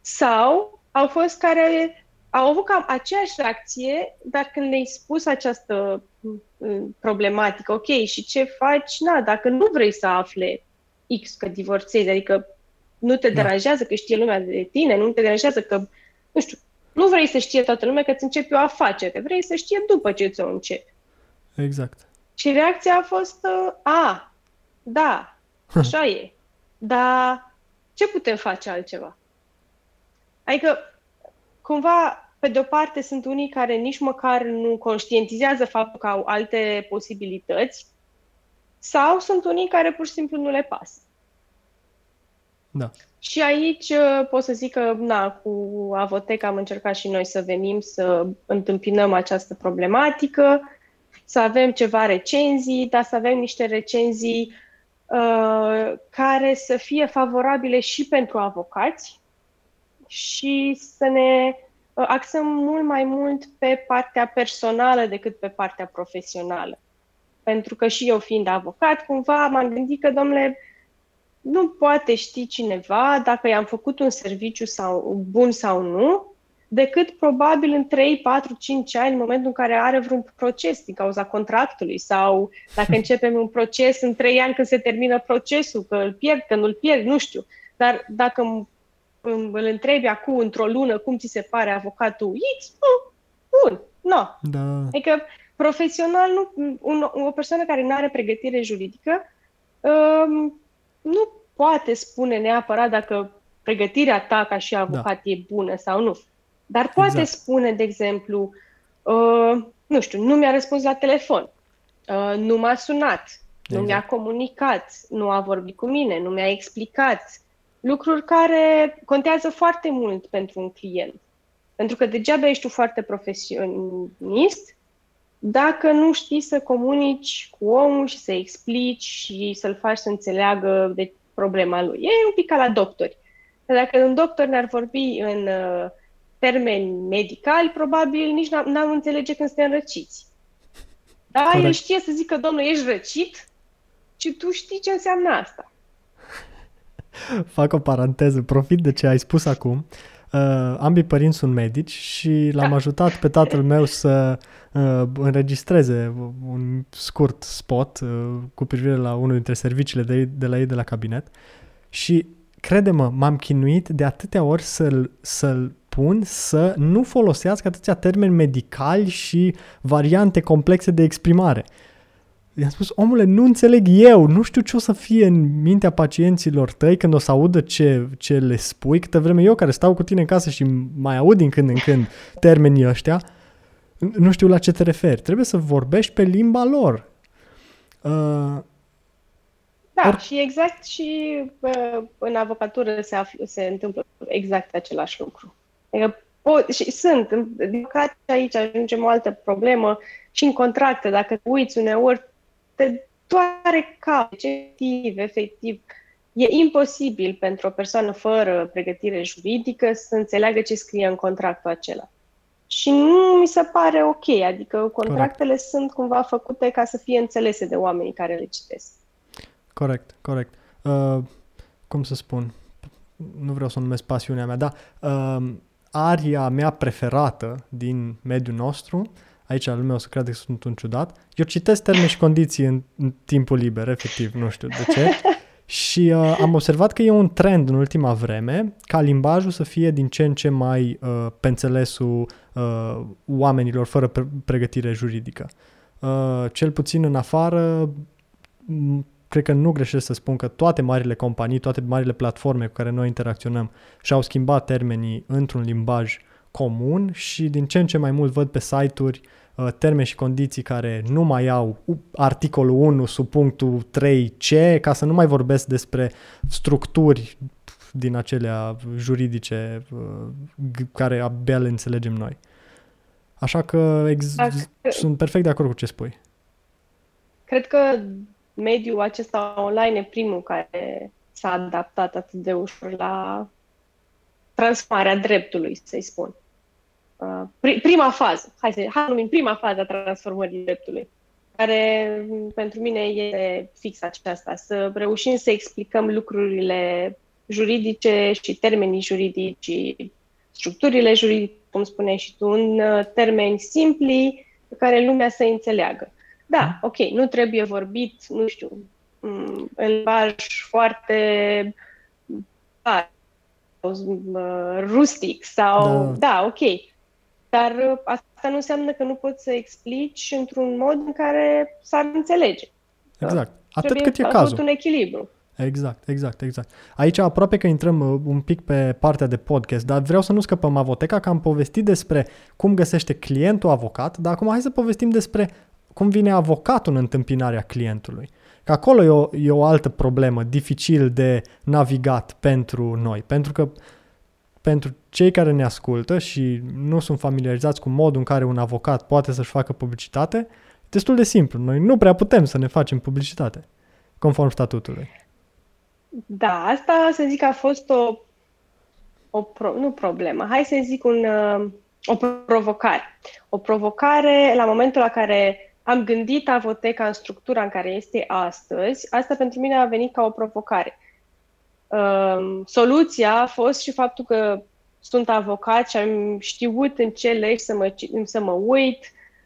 sau au fost care au avut cam aceeași reacție, dar când le-ai spus această mm, problematică, ok, și ce faci? Na, dacă nu vrei să afle X că divorțezi, adică nu te da. deranjează că știe lumea de tine, nu te deranjează că, nu știu, nu vrei să știe toată lumea că îți începi o afacere, vrei să știe după ce ți-o începi. Exact. Și reacția a fost, uh, a, da, așa e, dar ce putem face altceva? Adică, cumva, pe de-o parte, sunt unii care nici măcar nu conștientizează faptul că au alte posibilități, sau sunt unii care pur și simplu nu le pasă. Da. Și aici uh, pot să zic că, na, cu Avotec am încercat și noi să venim să întâmpinăm această problematică, să avem ceva recenzii, dar să avem niște recenzii uh, care să fie favorabile și pentru avocați, și să ne uh, axăm mult mai mult pe partea personală decât pe partea profesională. Pentru că și eu fiind avocat, cumva m-am gândit că, domnule, nu poate ști cineva dacă i-am făcut un serviciu sau bun sau nu, decât probabil în 3, 4, 5 ani, în momentul în care are vreun proces din cauza contractului sau dacă <laughs> începem un proces în 3 ani când se termină procesul, că îl pierd, că nu-l pierd, nu știu. Dar dacă îl întrebi acum într-o lună cum ți se pare avocatul X, bun, nu. No. Da. Adică profesional, nu, un, o persoană care nu are pregătire juridică um, nu poate spune neapărat dacă pregătirea ta ca și avocat da. e bună sau nu. Dar poate exact. spune, de exemplu, uh, nu știu, nu mi-a răspuns la telefon, uh, nu m-a sunat, exact. nu mi-a comunicat, nu a vorbit cu mine, nu mi-a explicat, lucruri care contează foarte mult pentru un client. Pentru că degeaba ești tu foarte profesionist dacă nu știi să comunici cu omul și să explici și să-l faci să înțeleagă de problema lui. E un pic ca la doctori. Dacă un doctor ne-ar vorbi în uh, termeni medicali, probabil nici n-am înțelege când suntem răciți. Da, Corect. el știe să zică, domnul, ești răcit și tu știi ce înseamnă asta. Fac o paranteză, profit de ce ai spus acum. Uh, ambii părinți sunt medici și l-am da. ajutat pe tatăl meu să uh, înregistreze un scurt spot uh, cu privire la unul dintre serviciile de, de la ei de la cabinet și crede-mă, m-am chinuit de atâtea ori să-l, să-l pun să nu folosească atâția termeni medicali și variante complexe de exprimare. I-am spus, omule, nu înțeleg eu, nu știu ce o să fie în mintea pacienților tăi când o să audă ce, ce le spui, câtă vreme eu care stau cu tine în casă și mai aud din când în când termenii ăștia, nu știu la ce te referi. Trebuie să vorbești pe limba lor. Uh, da, or... și exact și uh, în avocatură se, afl- se întâmplă exact același lucru. Adică, po- și sunt, din păcate aici ajungem o altă problemă și în contracte, dacă te uiți uneori, te doare cap, efectiv, efectiv. E imposibil pentru o persoană fără pregătire juridică să înțeleagă ce scrie în contractul acela. Și nu mi se pare ok, adică contractele corect. sunt cumva făcute ca să fie înțelese de oamenii care le citesc. Corect, corect. Uh, cum să spun? Nu vreau să o numesc pasiunea mea, dar uh, aria mea preferată din mediul nostru aici lumea o să crede că sunt un ciudat, eu citesc termeni și condiții în, în timpul liber, efectiv, nu știu de ce. Și uh, am observat că e un trend în ultima vreme ca limbajul să fie din ce în ce mai uh, pe înțelesul uh, oamenilor fără pre- pregătire juridică. Uh, cel puțin în afară, cred că nu greșesc să spun că toate marile companii, toate marile platforme cu care noi interacționăm și-au schimbat termenii într-un limbaj comun și din ce în ce mai mult văd pe site-uri uh, termeni și condiții care nu mai au articolul 1 sub punctul 3C, ca să nu mai vorbesc despre structuri din acelea juridice uh, care abia le înțelegem noi. Așa că ex- sunt perfect de acord cu ce spui. Cred că mediul acesta online e primul care s-a adaptat atât de ușor la transformarea dreptului, să-i spun. Uh, prima fază, hai să hai numim prima fază a transformării dreptului, care pentru mine e fix aceasta, să reușim să explicăm lucrurile juridice și termenii juridici și structurile juridice, cum spuneai și tu, în uh, termeni simpli pe care lumea să înțeleagă. Da, mhm. ok, nu trebuie vorbit, nu știu, mm, în limbaj foarte rustic sau... Da, da ok. Dar uh, asta nu înseamnă că nu poți să explici într-un mod în care s-ar înțelege. Exact. Atât Trebuie cât e cazul. un echilibru. Exact, exact, exact. Aici aproape că intrăm uh, un pic pe partea de podcast, dar vreau să nu scăpăm avoteca, că am povestit despre cum găsește clientul avocat, dar acum hai să povestim despre cum vine avocatul în întâmpinarea clientului. Că acolo e o, e o altă problemă, dificil de navigat pentru noi, pentru că pentru cei care ne ascultă și nu sunt familiarizați cu modul în care un avocat poate să-și facă publicitate, destul de simplu. Noi nu prea putem să ne facem publicitate, conform statutului. Da, asta să zic a fost o, o pro, nu problemă, hai să zic un, uh, o provocare. O provocare la momentul la care am gândit Avoteca în structura în care este astăzi. Asta pentru mine a venit ca o provocare. Uh, soluția a fost și faptul că sunt avocat și am știut în ce legi să mă, să mă uit,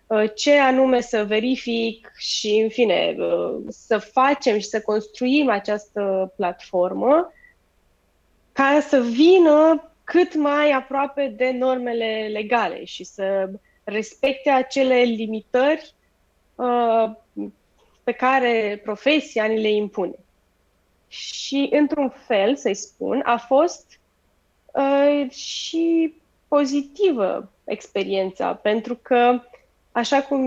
uh, ce anume să verific și, în fine, uh, să facem și să construim această platformă ca să vină cât mai aproape de normele legale și să respecte acele limitări uh, pe care profesia ni le impune. Și, într-un fel, să-i spun, a fost uh, și pozitivă experiența, pentru că, așa cum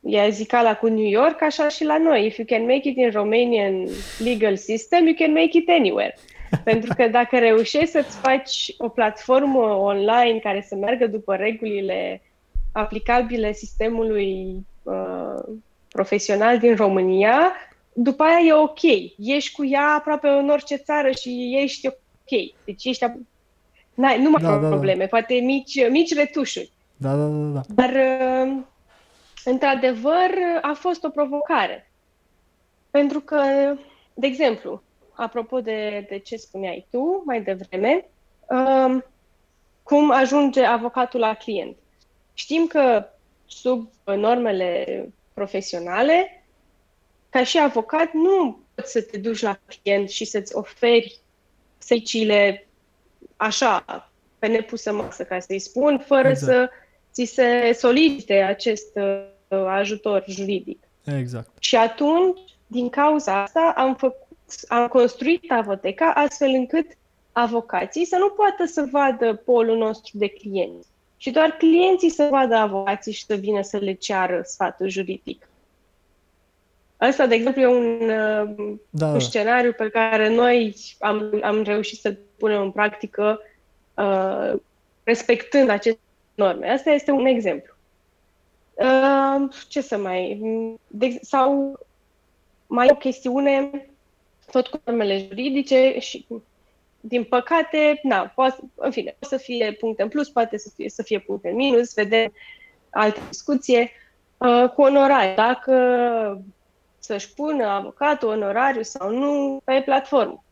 e zicala cu New York, așa și la noi. If you can make it in Romanian legal system, you can make it anywhere. <laughs> Pentru că dacă reușești să-ți faci o platformă online care să meargă după regulile aplicabile sistemului uh, profesional din România, după aia e ok. Ești cu ea aproape în orice țară și ești ok. Deci ești... N-ai, nu mai da, da, probleme, da. poate mici, mici retușuri. Da, da, da, da. Dar, uh, într-adevăr, a fost o provocare. Pentru că, de exemplu, apropo de, de ce spuneai tu mai devreme, um, cum ajunge avocatul la client. Știm că sub normele profesionale, ca și avocat, nu poți să te duci la client și să-ți oferi serviciile așa, pe nepusă masă, ca să-i spun, fără exact. să ți se solicite acest uh, ajutor juridic. Exact. Și atunci, din cauza asta, am, făcut, am construit avoteca astfel încât avocații să nu poată să vadă polul nostru de clienți și doar clienții să vadă avocații și să vină să le ceară sfatul juridic. Asta, de exemplu, e un, uh, da, un da. scenariu pe care noi am, am reușit să-l punem în practică uh, respectând aceste norme. Asta este un exemplu. Uh, ce să mai... De, sau mai o chestiune, tot cu normele juridice și din păcate, na, poate, în fine, poate să fie puncte în plus, poate să fie, să fie puncte în minus, vedem alte discuție. Uh, cu onorare, dacă să-și pună avocatul onorariu sau nu pe platformă.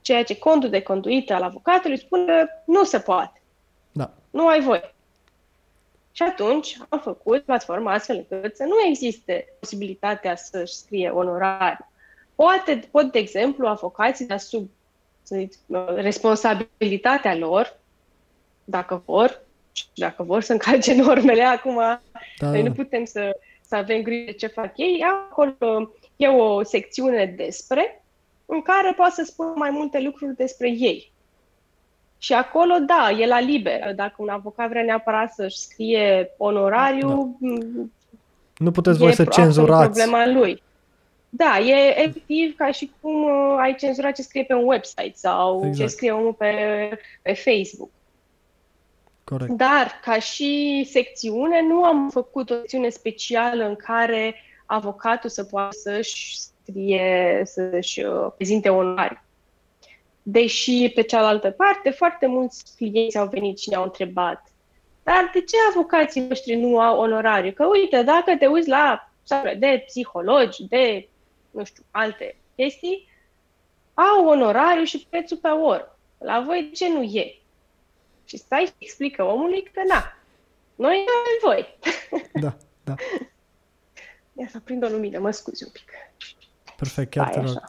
Ceea ce contul de conduită al avocatului spune că nu se poate. Da. Nu ai voie. Și atunci am făcut platforma astfel încât să nu existe posibilitatea să-și scrie onorariu. Poate, pot, de exemplu, avocații, dar sub să zic, responsabilitatea lor, dacă vor, și dacă vor să încalce <laughs> normele acum, da. noi nu putem să, să avem grijă ce fac ei. Acolo e o secțiune despre, în care poate să spun mai multe lucruri despre ei. Și acolo, da, e la liber. Dacă un avocat vrea neapărat să-și scrie onorariu, da. nu puteți voi să cenzurați. problema lui. Da, e efectiv ca și cum uh, ai cenzurat ce scrie pe un website sau exact. ce scrie omul pe, pe Facebook. Corect. Dar, ca și secțiune, nu am făcut o secțiune specială în care avocatul să poată să-și scrie, să-și uh, prezinte onorariu. Deși, pe cealaltă parte, foarte mulți clienți au venit și ne-au întrebat dar de ce avocații noștri nu au onorariu? Că uite, dacă te uiți la de psihologi, de, nu știu, alte chestii, au onorariu și prețul pe oră. La voi de ce nu e? Și stai și explică omului că na, noi avem voi. <laughs> Da, da. Ia să prind o lumină, mă scuzi un pic. Perfect, chiar te rog.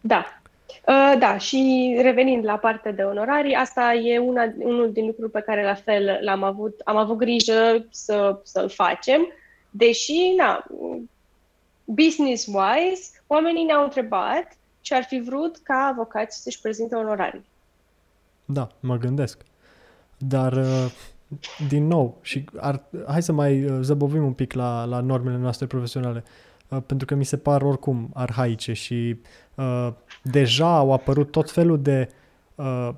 Da. Uh, da, și revenind la partea de onorarii, asta e una, unul din lucruri pe care la fel l-am avut, am avut grijă să, să-l facem, deși, na, business-wise, oamenii ne-au întrebat ce ar fi vrut ca avocații să-și prezinte onorarii. Da, mă gândesc. Dar, uh, din nou, și ar, hai să mai uh, zăbovim un pic la, la normele noastre profesionale, uh, pentru că mi se par oricum arhaice și uh, deja au apărut tot felul de uh,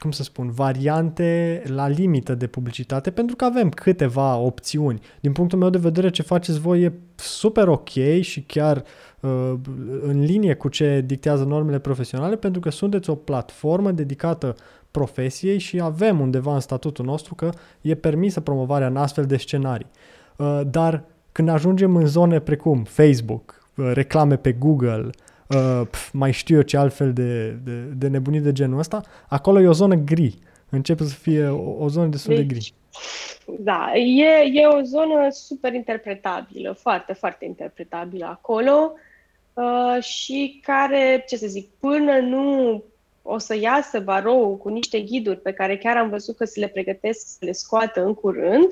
cum să spun, variante la limită de publicitate, pentru că avem câteva opțiuni. Din punctul meu de vedere, ce faceți voi e super ok și chiar uh, în linie cu ce dictează normele profesionale, pentru că sunteți o platformă dedicată profesiei și avem undeva în statutul nostru că e permisă promovarea în astfel de scenarii. Uh, dar când ajungem în zone precum Facebook, uh, reclame pe Google, uh, pf, mai știu eu ce altfel de, de, de nebunii de genul ăsta, acolo e o zonă gri. Începe să fie o, o zonă destul deci, de gri. Da, e, e o zonă super interpretabilă, foarte, foarte interpretabilă acolo uh, și care, ce să zic, până nu o să iasă barou cu niște ghiduri pe care chiar am văzut că se le pregătesc să le scoată în curând,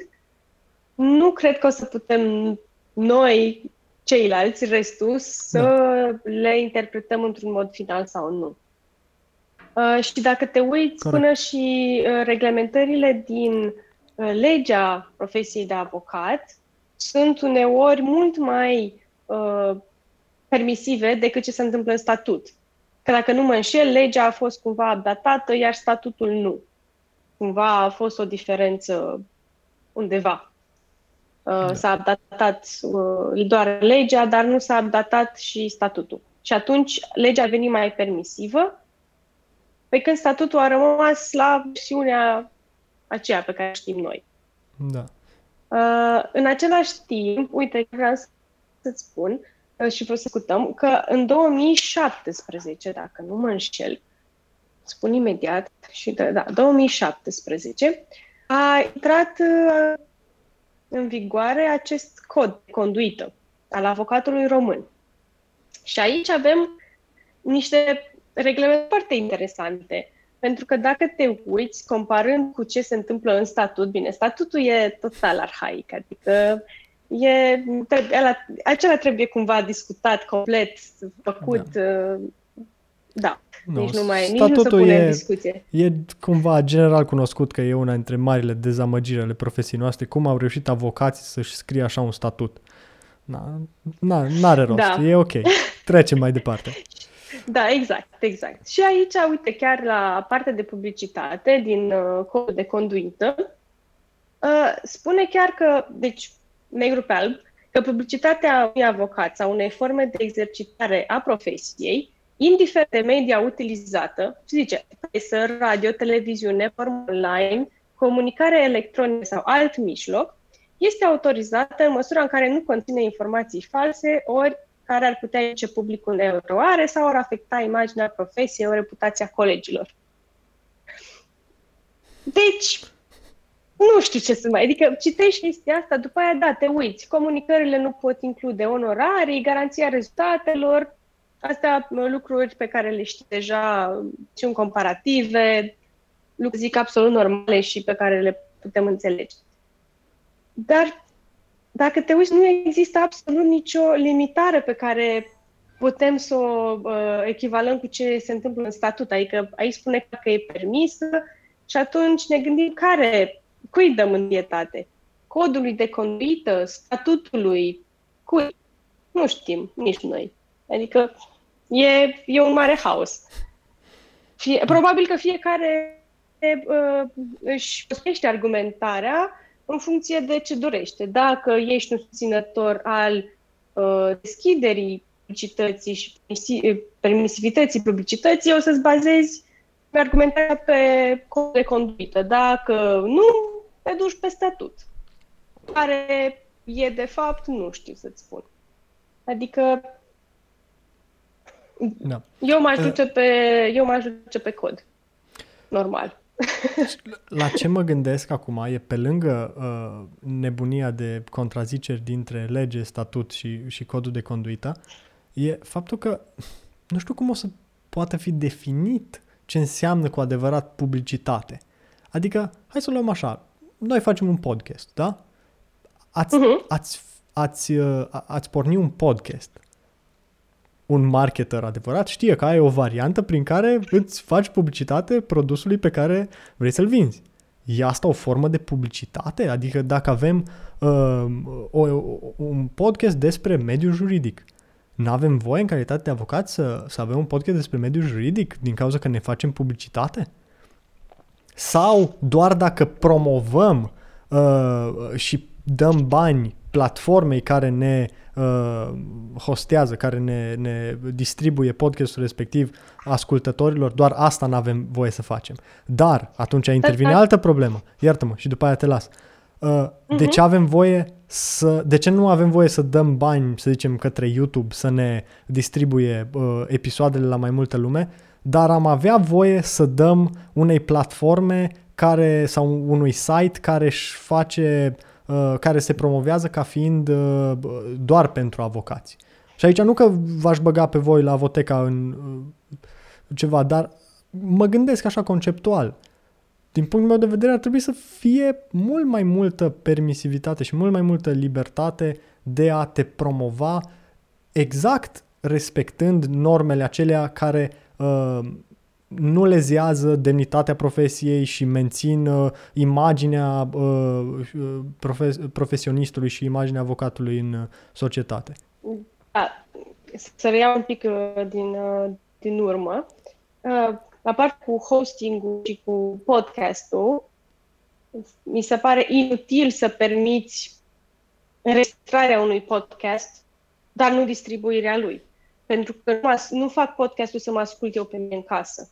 nu cred că o să putem noi ceilalți, restul, să da. le interpretăm într-un mod final sau nu. Uh, și dacă te uiți Corect. până și uh, reglementările din uh, legea profesiei de avocat sunt uneori mult mai uh, permisive decât ce se întâmplă în statut. Că dacă nu mă înșel, legea a fost cumva datată, iar statutul nu. Cumva a fost o diferență undeva. Da. S-a updatat uh, doar legea, dar nu s-a updatat și statutul. Și atunci legea a venit mai permisivă, pe când statutul a rămas la versiunea aceea pe care știm noi. Da. Uh, în același timp, uite, vreau să-ți spun uh, și vreau să discutăm că în 2017, dacă nu mă înșel, spun imediat, și da, da 2017, a intrat uh, în vigoare acest cod de conduită al avocatului român. Și aici avem niște reglemente foarte interesante. Pentru că dacă te uiți, comparând cu ce se întâmplă în statut, bine, statutul e total arhaic, adică e, ăla, acela trebuie cumva discutat complet, făcut, da. Uh, da. Nu, nici nu mai nici nu se pune e, în discuție. E cumva general cunoscut că e una dintre marile dezamăgiri ale profesiei noastre. Cum au reușit avocații să-și scrie așa un statut? Na, na, n-are rost. Da. E ok. <laughs> Trecem mai departe. <laughs> Da, exact, exact. Și aici, uite, chiar la partea de publicitate din uh, codul de conduită, uh, spune chiar că, deci, negru pe alb, că publicitatea unui avocat sau unei forme de exercitare a profesiei indiferent de media utilizată, zice, presă, radio, televiziune, formă online, comunicare electronică sau alt mijloc, este autorizată în măsura în care nu conține informații false, ori care ar putea duce publicul în eroare sau ar afecta imaginea profesiei, o reputația colegilor. Deci, nu știu ce să mai... Adică citești chestia asta, după aia, da, te uiți. Comunicările nu pot include onorarii, garanția rezultatelor, astea lucruri pe care le știi deja, sunt comparative, lucruri zic absolut normale și pe care le putem înțelege. Dar dacă te uiți, nu există absolut nicio limitare pe care putem să o uh, echivalăm cu ce se întâmplă în statut. Adică aici spune că e permisă și atunci ne gândim care, cui dăm în dietate? Codului de conduită, statutului, cui? Nu știm, nici noi. Adică e, e un mare haos. Fie, probabil că fiecare uh, își postește argumentarea în funcție de ce dorește. Dacă ești un susținător al uh, deschiderii publicității și permisivității publicității, o să-ți bazezi pe argumentarea pe cod de conduită. Dacă nu, te duci pe statut. Care e de fapt, nu știu să-ți spun. Adică da. eu mă ajunge pe, eu mă ajunge pe cod. Normal. La ce mă gândesc acum e pe lângă uh, nebunia de contraziceri dintre lege, statut și, și codul de conduită, e faptul că nu știu cum o să poată fi definit ce înseamnă cu adevărat publicitate. Adică, hai să luăm așa, noi facem un podcast, da? Ați, uh-huh. ați, ați, uh, ați porni un podcast. Un marketer adevărat știe că ai o variantă prin care îți faci publicitate produsului pe care vrei să-l vinzi. E asta o formă de publicitate? Adică dacă avem uh, o, un podcast despre mediul juridic, nu avem voie în calitate de avocat să, să avem un podcast despre mediul juridic din cauza că ne facem publicitate? Sau doar dacă promovăm uh, și dăm bani platformei care ne uh, hostează, care ne, ne distribuie podcastul respectiv ascultătorilor, doar asta nu avem voie să facem. Dar atunci intervine altă problemă, iartă-mă și după aia te las. Uh, uh-huh. De ce avem voie să, de ce nu avem voie să dăm bani, să zicem, către YouTube să ne distribuie uh, episoadele la mai multă lume, dar am avea voie să dăm unei platforme care sau unui site care își face uh, care se promovează ca fiind uh, doar pentru avocați. Și aici nu că v-aș băga pe voi la Avoteca în uh, ceva, dar mă gândesc așa conceptual din punctul meu de vedere, ar trebui să fie mult mai multă permisivitate și mult mai multă libertate de a te promova exact respectând normele acelea care uh, nu lezează demnitatea profesiei și mențin uh, imaginea uh, profe- profesionistului și imaginea avocatului în uh, societate. Da. Să reiau un pic uh, din, uh, din urmă. Uh, la part cu hosting-ul și cu podcastul, mi se pare inutil să permiți înregistrarea unui podcast, dar nu distribuirea lui. Pentru că nu, nu fac podcastul să mă ascult eu pe mine în casă.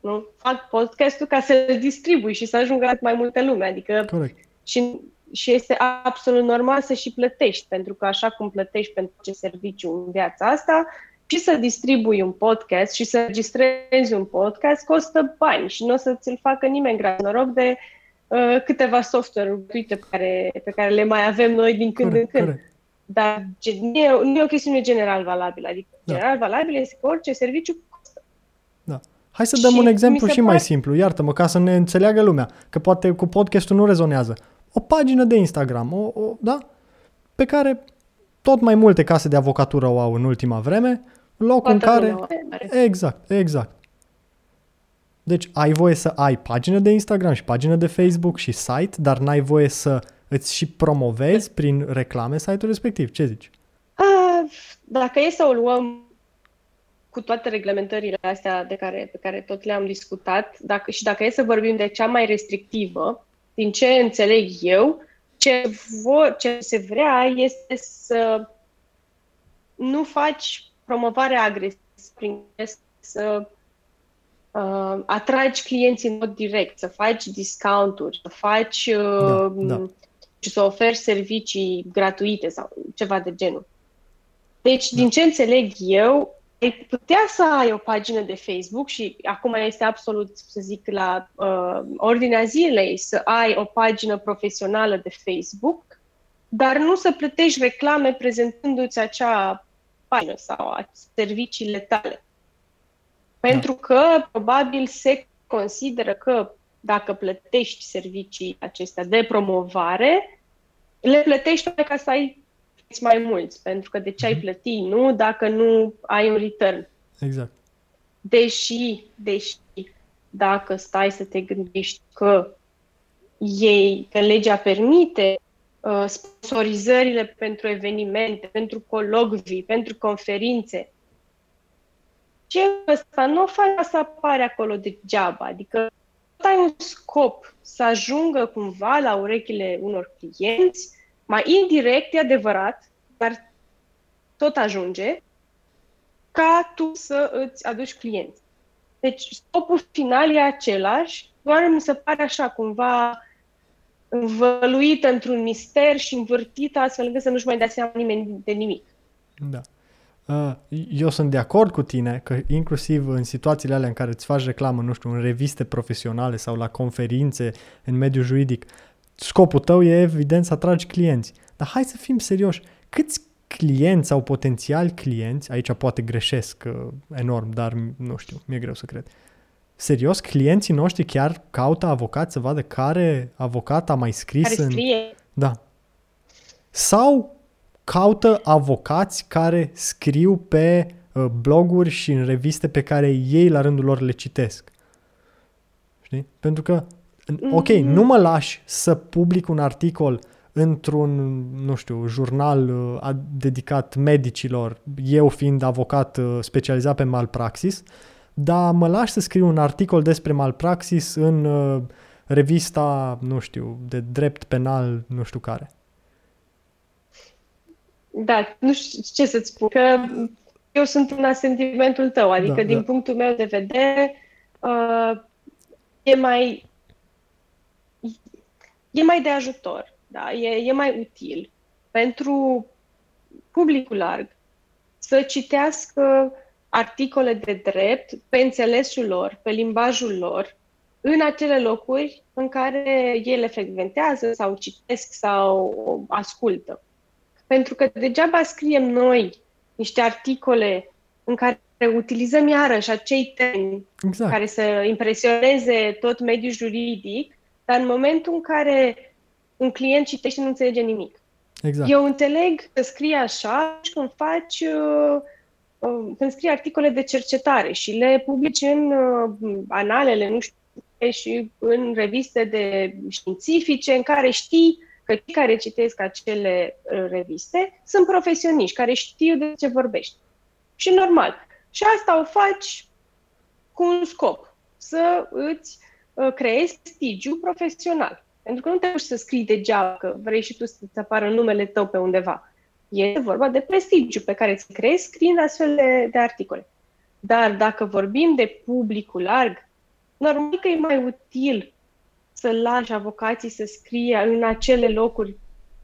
Nu? Fac podcastul ca să-l distribui și să ajungă la mai multă lume. Adică Corect. Și, și este absolut normal să și plătești, pentru că așa cum plătești pentru ce serviciu în viața asta, și să distribui un podcast și să registrezi un podcast costă bani și nu o să ți-l facă nimeni gratis. Noroc de uh, câteva software-uri pe care, pe care le mai avem noi din când corect, în când. Corect. Dar nu e, nu e o chestiune general valabilă. Adică da. general valabilă este că orice serviciu costă. Da. Hai să dăm și un exemplu și mai simplu, iartă-mă, ca să ne înțeleagă lumea, că poate cu podcastul nu rezonează. O pagină de Instagram, o, o, da? pe care tot mai multe case de avocatură o au în ultima vreme, Loc Poate în care... Exact, exact. Deci ai voie să ai pagină de Instagram și pagină de Facebook și site, dar n-ai voie să îți și promovezi prin reclame site-ul respectiv. Ce zici? Dacă e să o luăm cu toate reglementările astea de care, pe care tot le-am discutat dacă, și dacă e să vorbim de cea mai restrictivă, din ce înțeleg eu, ce, vor, ce se vrea este să nu faci promovarea agresivă prin să uh, atragi clienții în mod direct, să faci discounturi, să faci uh, da, da. și să oferi servicii gratuite sau ceva de genul. Deci, da. din ce înțeleg eu, ai putea să ai o pagină de Facebook și acum este absolut, să zic, la uh, ordinea zilei să ai o pagină profesională de Facebook, dar nu să plătești reclame prezentându-ți acea pagină sau serviciile tale. Pentru da. că probabil se consideră că dacă plătești servicii acestea de promovare, le plătești ca să ai mai mulți, pentru că de ce ai mhm. plăti, nu? Dacă nu ai un return. Exact. Deși, deși, dacă stai să te gândești că ei, că legea permite uh, sponsorizările pentru evenimente, pentru colocvii, pentru conferințe, ce ăsta nu o faci să apare acolo degeaba. Adică ai un scop să ajungă cumva la urechile unor clienți, mai indirect, e adevărat, dar tot ajunge, ca tu să îți aduci clienți. Deci scopul final e același, doar mi se pare așa cumva învăluită într-un mister și învârtită astfel încât să nu-și mai dea seama nimeni de nimic. Da. Uh, eu sunt de acord cu tine că inclusiv în situațiile alea în care îți faci reclamă, nu știu, în reviste profesionale sau la conferințe în mediul juridic, scopul tău e evident să atragi clienți. Dar hai să fim serioși. Câți clienți sau potențiali clienți, aici poate greșesc uh, enorm, dar nu știu, mi-e greu să cred. Serios, clienții noștri chiar caută avocat să vadă care avocat a mai scris care scrie. în... Da. Sau caută avocați care scriu pe uh, bloguri și în reviste pe care ei la rândul lor le citesc. Știi? Pentru că, ok, mm-hmm. nu mă lași să public un articol într-un, nu știu, jurnal uh, dedicat medicilor, eu fiind avocat uh, specializat pe malpraxis, dar mă lași să scriu un articol despre malpraxis în uh, revista, nu știu, de drept penal, nu știu care. Da, nu știu ce să-ți spun, că eu sunt în asentimentul tău, adică da, din da. punctul meu de vedere uh, e mai e mai de ajutor, da? e, e mai util pentru publicul larg să citească articole de drept pe înțelesul lor, pe limbajul lor, în acele locuri în care ele frecventează sau citesc sau ascultă. Pentru că degeaba scriem noi niște articole în care utilizăm iarăși acei temi exact. care să impresioneze tot mediul juridic, dar în momentul în care un client citește nu înțelege nimic. Exact. Eu înțeleg că scrie așa și când faci, uh, uh, când scrii articole de cercetare și le publici în uh, analele, nu știu, și în reviste de științifice în care știi că cei care citesc acele uh, reviste sunt profesioniști, care știu de ce vorbești. Și normal. Și asta o faci cu un scop, să îți uh, creezi prestigiu profesional. Pentru că nu te să scrii degeaba că vrei și tu să-ți apară numele tău pe undeva. E vorba de prestigiu pe care îți creezi scriind astfel de, de articole. Dar dacă vorbim de publicul larg, normal că e mai util să lași avocații să scrie în acele locuri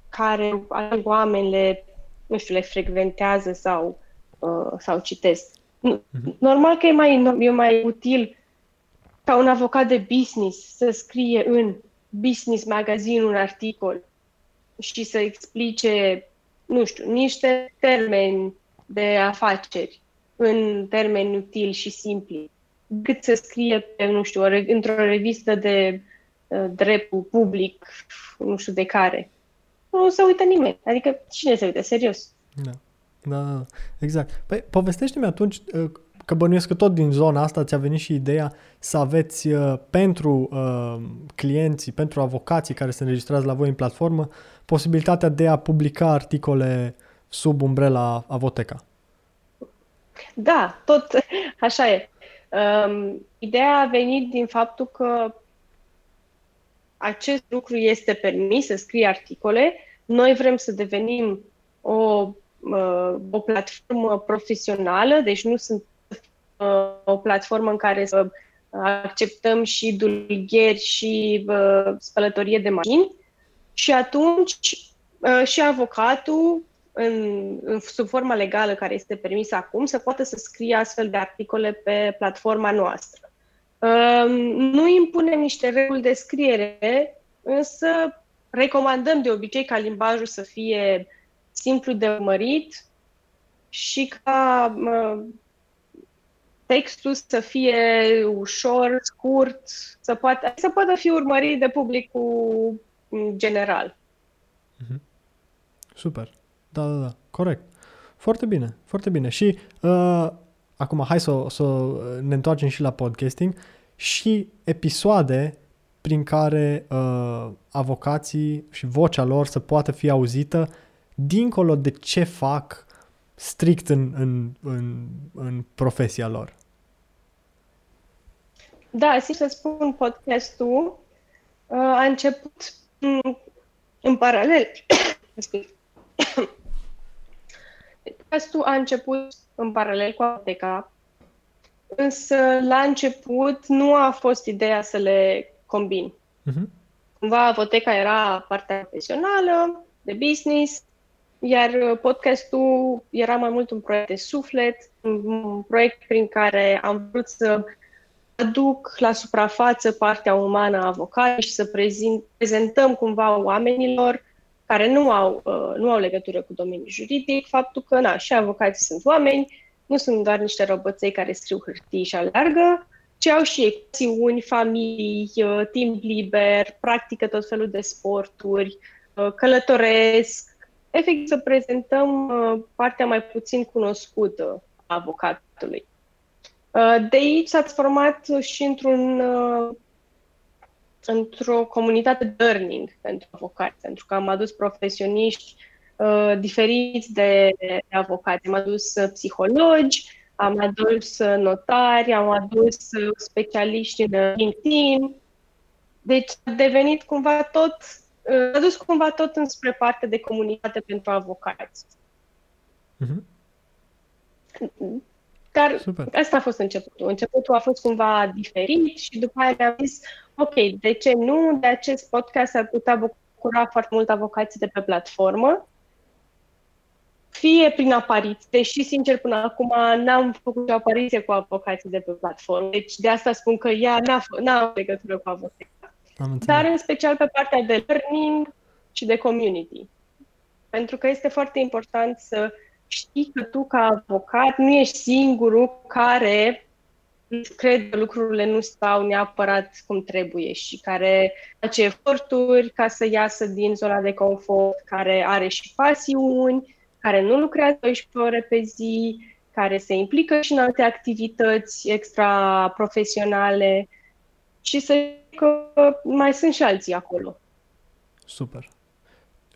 care oamenii le, nu știu, le frecventează sau, uh, sau citesc. Mhm. Normal că e mai, e mai util ca un avocat de business să scrie în Business Magazine un articol și să explice, nu știu, niște termeni de afaceri în termeni utili și simpli, cât să scrie pe, nu știu, într-o revistă de Uh, dreptul public, nu știu de care. Nu se uită nimeni. Adică cine se uită, serios? Da. Da, da, da. exact. Păi povestește-mi atunci uh, că bănuiesc că tot din zona asta ți-a venit și ideea să aveți uh, pentru uh, clienții, pentru avocații care se înregistrează la voi în platformă, posibilitatea de a publica articole sub umbrela Avoteca. Da, tot <laughs> așa e. Um, ideea a venit din faptul că acest lucru este permis, să scrie articole. Noi vrem să devenim o, o platformă profesională, deci nu sunt o platformă în care să acceptăm și dulgheri și spălătorie de mașini și atunci și avocatul în, în, sub forma legală care este permisă acum, să poată să scrie astfel de articole pe platforma noastră. Um, nu impunem niște reguli de scriere, însă recomandăm de obicei ca limbajul să fie simplu de urmărit și ca textul să fie ușor, scurt, să poată, să poată fi urmărit de publicul general. Mm-hmm. Super. Da, da, da. Corect. Foarte bine, foarte bine. Și uh, acum hai să, să ne întoarcem și la podcasting și episoade prin care uh, avocații și vocea lor să poată fi auzită dincolo de ce fac strict în, în, în, în profesia lor. Da, să spun, podcastul uh, a început în paralel. <coughs> podcastul a început în paralel cu Apoteca, însă la început nu a fost ideea să le combin. Uh-huh. Cumva Apoteca era partea profesională, de business, iar uh, podcastul era mai mult un proiect de suflet, un proiect prin care am vrut să aduc la suprafață partea umană a avocatului și să prezint, prezentăm cumva oamenilor care nu au, uh, nu au legătură cu domeniul juridic, faptul că, na, și avocații sunt oameni, nu sunt doar niște roboței care scriu hârtii și alergă, ci au și acțiuni, familii, uh, timp liber, practică tot felul de sporturi, uh, călătoresc, efectiv să prezentăm uh, partea mai puțin cunoscută a avocatului. De aici s-a transformat și într-un, într-o comunitate de learning pentru avocați, pentru că am adus profesioniști diferiți de avocați. Am adus psihologi, am adus notari, am adus specialiști în LinkedIn. Deci a devenit cumva tot, a dus cumva tot înspre partea de comunitate pentru avocați. Mm-hmm. Dar Super. asta a fost începutul. Începutul a fost cumva diferit și după aia mi-am zis, ok, de ce nu? De acest podcast ar putea bucura foarte mult avocații de pe platformă fie prin apariție, deși, sincer, până acum n-am făcut o apariție cu avocații de pe platformă, deci de asta spun că ea n-a, n-a legătură cu avocația. Dar în special pe partea de learning și de community. Pentru că este foarte important să știi că tu, ca avocat, nu ești singurul care cred că lucrurile nu stau neapărat cum trebuie și care face eforturi ca să iasă din zona de confort, care are și pasiuni, care nu lucrează 12 ore pe zi, care se implică și în alte activități extra-profesionale și să că mai sunt și alții acolo. Super.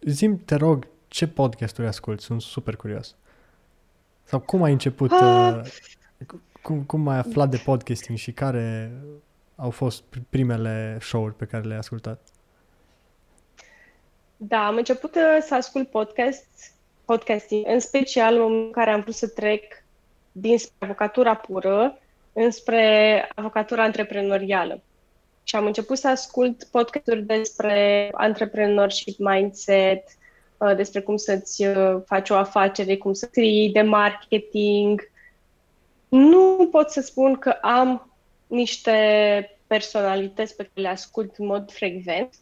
Zim, te rog, ce podcasturi asculti? Sunt super curios. Sau cum ai început, ah. uh, cum, cum ai aflat de podcasting și care au fost primele show-uri pe care le-ai ascultat? Da, am început uh, să ascult podcast podcasting, în special în momentul în care am vrut să trec dinspre avocatura pură înspre avocatura antreprenorială. Și am început să ascult podcasturi despre entrepreneurship mindset, uh, despre cum să-ți uh, faci o afacere, cum să scrii de marketing. Nu pot să spun că am niște personalități pe care le ascult în mod frecvent,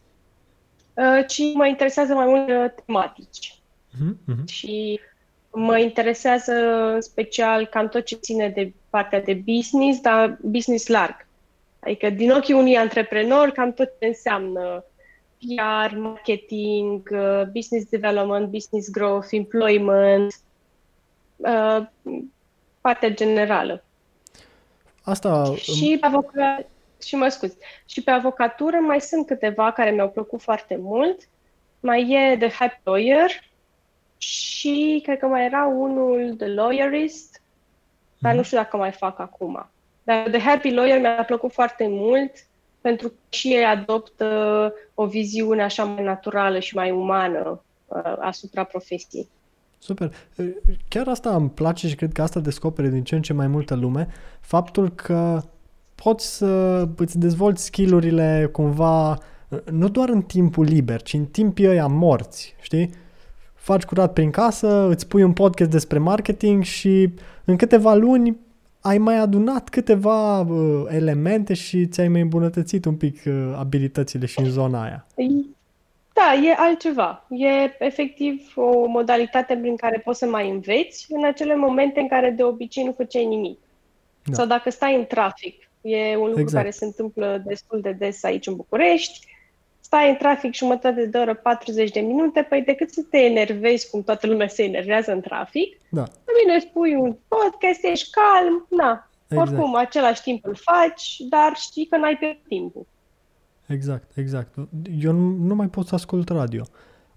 uh, ci mă interesează mai mult tematici. Mm-hmm. Și mă interesează în special cam tot ce ține de partea de business, dar business larg. Adică din ochii unui antreprenor, cam tot ce înseamnă PR, marketing, uh, business development, business growth, employment, uh, partea generală. Asta... Și pe avocat, și mă scuz, și pe avocatură mai sunt câteva care mi-au plăcut foarte mult. Mai e The Happy Lawyer, și cred că mai era unul The Lawyerist, dar mm-hmm. nu știu dacă mai fac acum. Dar The Happy Lawyer mi-a plăcut foarte mult pentru că și ei adoptă o viziune așa mai naturală și mai umană uh, asupra profesiei. Super. Chiar asta îmi place și cred că asta descopere din ce în ce mai multă lume, faptul că poți să îți dezvolți skillurile cumva nu doar în timpul liber, ci în timpii ăia morți, știi? faci curat prin casă, îți pui un podcast despre marketing și în câteva luni ai mai adunat câteva uh, elemente și ți-ai mai îmbunătățit un pic uh, abilitățile și în zona aia. Da, e altceva. E efectiv o modalitate prin care poți să mai înveți în acele momente în care de obicei nu făceai nimic. Da. Sau dacă stai în trafic. E un lucru exact. care se întâmplă destul de des aici în București. Stai în trafic jumătate de oră, 40 de minute, păi decât să te enervezi cum toată lumea se enervează în trafic, da. Bine spui un podcast, ești calm, na, exact. oricum același timp îl faci, dar știi că n-ai pierdut timpul. Exact, exact. Eu nu, nu mai pot să ascult radio.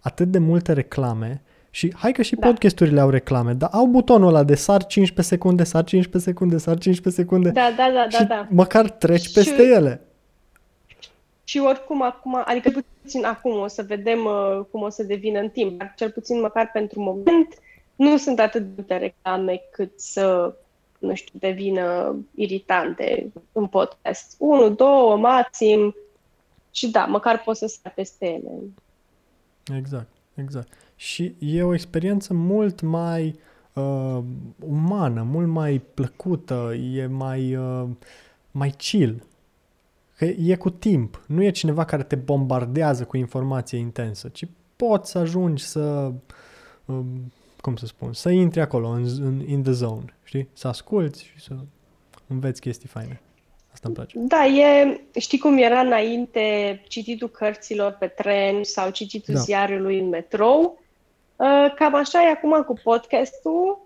Atât de multe reclame și hai că și da. podcasturile au reclame, dar au butonul ăla de sar 15 secunde, sar 15 secunde, sar 15 secunde. Da, da, da, și da, da. măcar treci și, peste ele. Și oricum acum, adică puțin acum o să vedem uh, cum o să devină în timp, dar cel puțin măcar pentru moment nu sunt atât de multe reclame cât să, nu știu, devină iritante în podcast. Unu, două, maxim, și da, măcar poți să stai peste ele. Exact, exact. Și e o experiență mult mai uh, umană, mult mai plăcută, e mai, uh, mai chill. Că e cu timp. Nu e cineva care te bombardează cu informație intensă, ci poți să ajungi să, uh, cum să spun, să intri acolo, în, în in the zone, știi? Să asculți și să înveți chestii faine. Asta îmi place. Da, e, știi cum era înainte cititul cărților pe tren sau cititul da. ziarului în metrou? Uh, cam așa e acum cu podcastul,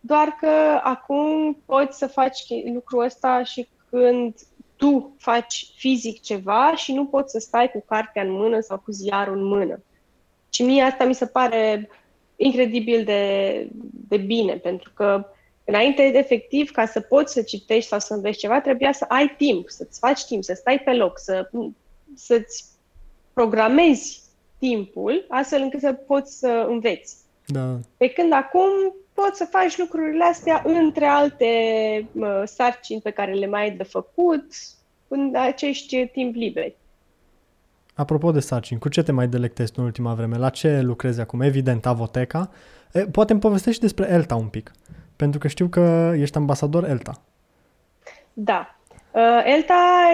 doar că acum poți să faci lucrul ăsta și când tu faci fizic ceva și nu poți să stai cu cartea în mână sau cu ziarul în mână. Și mie asta mi se pare incredibil de, de bine, pentru că Înainte, efectiv, ca să poți să citești sau să înveți ceva, trebuia să ai timp, să-ți faci timp, să stai pe loc, să, să-ți programezi timpul astfel încât să poți să înveți. Da. Pe când acum poți să faci lucrurile astea între alte mă, sarcini pe care le mai ai de făcut în acești timp liberi. Apropo de sarcini, cu ce te mai delectezi în ultima vreme? La ce lucrezi acum? Evident, Avoteca. Poate îmi povestești despre Elta un pic. Pentru că știu că ești ambasador ELTA. Da. Uh, ELTA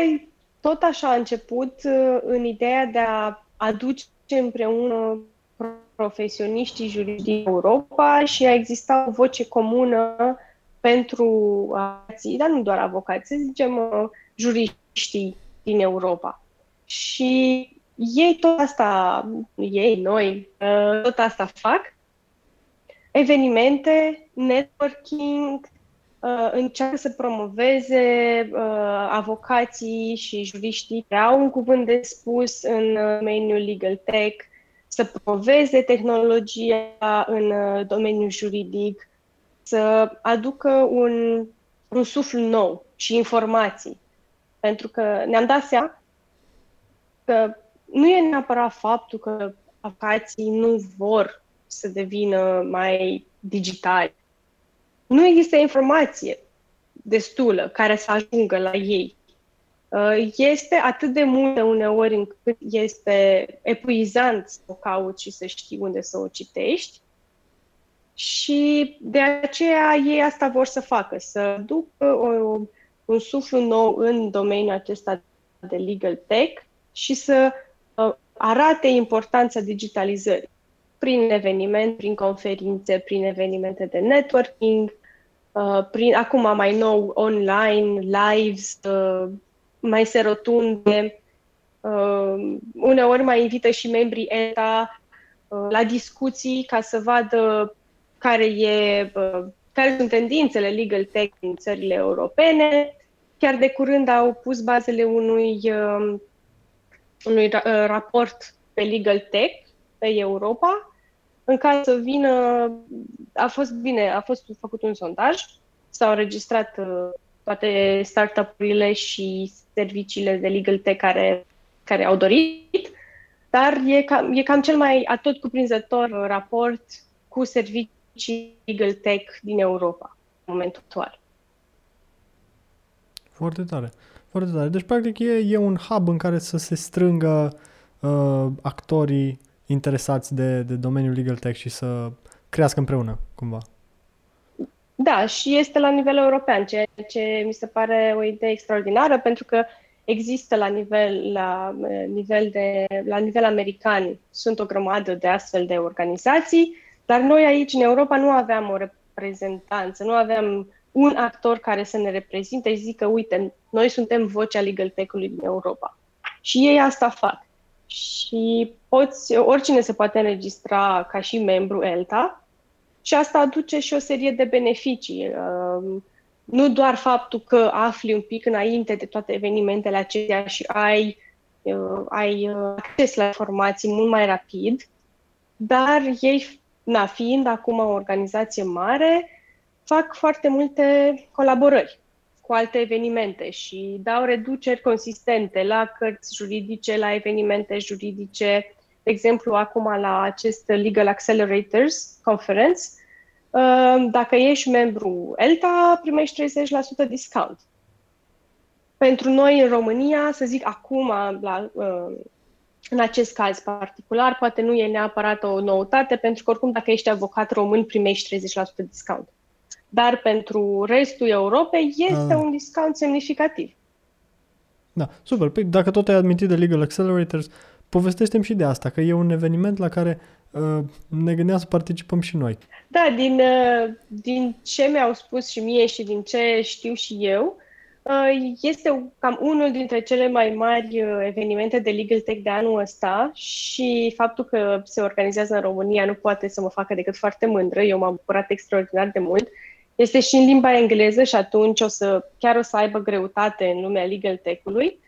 tot așa a început uh, în ideea de a aduce împreună profesioniștii juridici din Europa și a exista o voce comună pentru avocații, dar nu doar avocații, să zicem uh, juriștii din Europa. Și ei tot asta, ei, noi, tot asta fac evenimente, networking, uh, încearcă să promoveze uh, avocații și juriștii care au un cuvânt de spus în uh, domeniul legal tech, să promoveze tehnologia în uh, domeniul juridic, să aducă un, un suflu nou și informații. Pentru că ne-am dat seama că nu e neapărat faptul că avocații nu vor să devină mai digitali. Nu există informație destulă care să ajungă la ei. Uh, este atât de multă uneori încât este epuizant să o cauți și să știi unde să o citești. Și de aceea ei asta vor să facă, să ducă o, un suflu nou în domeniul acesta de legal tech și să uh, arate importanța digitalizării prin evenimente, prin conferințe, prin evenimente de networking, uh, prin, acum mai nou online, lives, uh, mai se rotunde. Uh, uneori mai invită și membrii ETA uh, la discuții ca să vadă care, e, uh, care sunt tendințele legal tech în țările europene. Chiar de curând au pus bazele unui, uh, unui ra- uh, raport pe legal tech pe Europa, în care să vină, a fost bine, a fost făcut un sondaj, s-au înregistrat uh, toate startup-urile și serviciile de legal tech care, care au dorit, dar e cam, e cam cel mai atot cuprinzător raport cu servicii legal tech din Europa în momentul actual. Foarte tare. Foarte tare. Deci, practic, e, e un hub în care să se strângă uh, actorii interesați de, de domeniul legal tech și să crească împreună, cumva. Da, și este la nivel european, ceea ce mi se pare o idee extraordinară, pentru că există la nivel, la nivel, de, la nivel american, sunt o grămadă de astfel de organizații, dar noi aici, în Europa, nu aveam o reprezentanță, nu aveam un actor care să ne reprezinte și zică, uite, noi suntem vocea legal tech-ului din Europa. Și ei asta fac. Și poți, oricine se poate înregistra ca și membru ELTA și asta aduce și o serie de beneficii. Um, nu doar faptul că afli un pic înainte de toate evenimentele acestea și ai, uh, ai uh, acces la informații mult mai rapid, dar ei, na, fiind acum o organizație mare, fac foarte multe colaborări cu alte evenimente și dau reduceri consistente la cărți juridice, la evenimente juridice. De exemplu, acum la acest Legal Accelerators Conference, um, dacă ești membru ELTA, primești 30% discount. Pentru noi în România, să zic acum, la, um, în acest caz particular, poate nu e neapărat o noutate, pentru că oricum dacă ești avocat român, primești 30% discount dar pentru restul Europei este ah. un discount semnificativ. Da, super. Păi dacă tot ai admitit de Legal Accelerators, povestește și de asta, că e un eveniment la care uh, ne gândeam să participăm și noi. Da, din, uh, din ce mi-au spus și mie și din ce știu și eu, uh, este cam unul dintre cele mai mari uh, evenimente de Legal Tech de anul ăsta și faptul că se organizează în România nu poate să mă facă decât foarte mândră. Eu m-am bucurat extraordinar de mult este și în limba engleză și atunci o să, chiar o să aibă greutate în lumea legal tech-ului.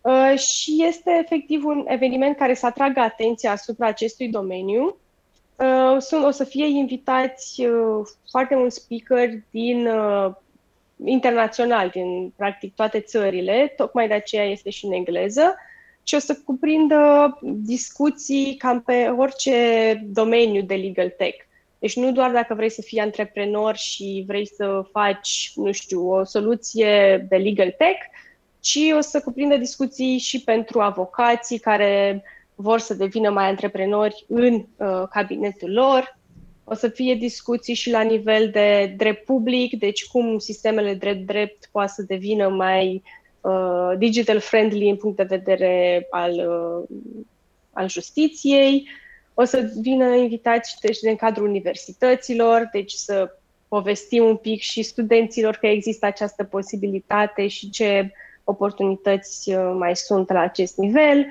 Uh, și este efectiv un eveniment care să atragă atenția asupra acestui domeniu. Uh, sunt, o să fie invitați uh, foarte mulți speaker din uh, internațional, din practic toate țările, tocmai de aceea este și în engleză, și o să cuprindă discuții cam pe orice domeniu de legal tech. Deci nu doar dacă vrei să fii antreprenor și vrei să faci, nu știu, o soluție de legal tech, ci o să cuprindă discuții și pentru avocații care vor să devină mai antreprenori în uh, cabinetul lor. O să fie discuții și la nivel de drept public, deci cum sistemele drept-drept poate să devină mai uh, digital friendly în punct de vedere al, uh, al justiției. O să vină invitați deci, în cadrul universităților, deci să povestim un pic și studenților că există această posibilitate și ce oportunități uh, mai sunt la acest nivel.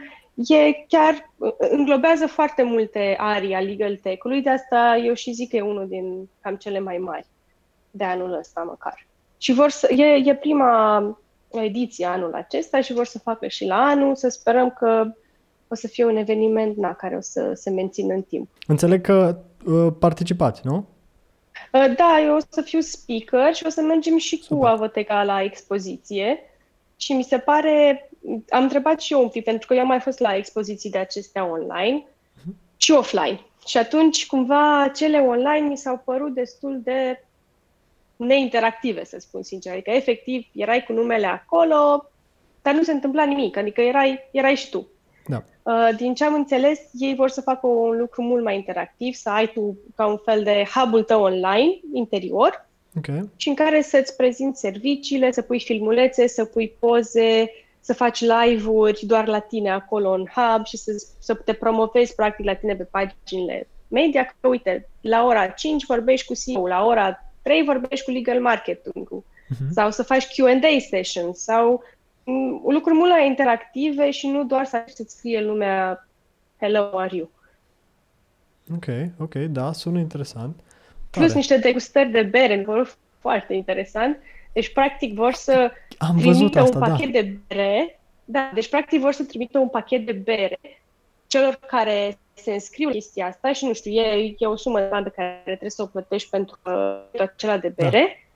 E chiar, uh, înglobează foarte multe arii a legal tech-ului, de asta eu și zic că e unul din cam cele mai mari de anul ăsta măcar. Și vor să, e, e prima ediție anul acesta și vor să facă și la anul, să sperăm că o să fie un eveniment na, care o să se mențină în timp. Înțeleg că uh, participați, nu? Uh, da, eu o să fiu speaker și o să mergem și Super. cu Avoteca la expoziție. Și mi se pare, am întrebat și eu un pic, pentru că eu am mai fost la expoziții de acestea online uh-huh. și offline. Și atunci, cumva, cele online mi s-au părut destul de neinteractive, să spun sincer. Adică, efectiv, erai cu numele acolo, dar nu se întâmpla nimic. Adică erai, erai și tu. Da. Uh, din ce am înțeles, ei vor să facă un lucru mult mai interactiv, să ai tu ca un fel de hub-ul tău online, interior, okay. și în care să-ți prezinți serviciile, să pui filmulețe, să pui poze, să faci live-uri doar la tine acolo în hub și să, să te promovezi practic la tine pe paginile media, că uite, la ora 5 vorbești cu CEO, la ora 3 vorbești cu legal marketing uh-huh. sau să faci Q&A sessions sau Mm, lucruri mult mai interactive și nu doar să să-ți scrie lumea Hello, are you? Ok, ok, da, sună interesant. Plus Tare. niște degustări de bere, vor foarte interesant. Deci, practic, vor să Am văzut asta, un pachet da. de bere. Da, deci, practic, vor să trimită un pachet de bere celor care se înscriu la chestia asta și, nu știu, e, e o sumă de bani pe care trebuie să o plătești pentru uh, acela de bere. Da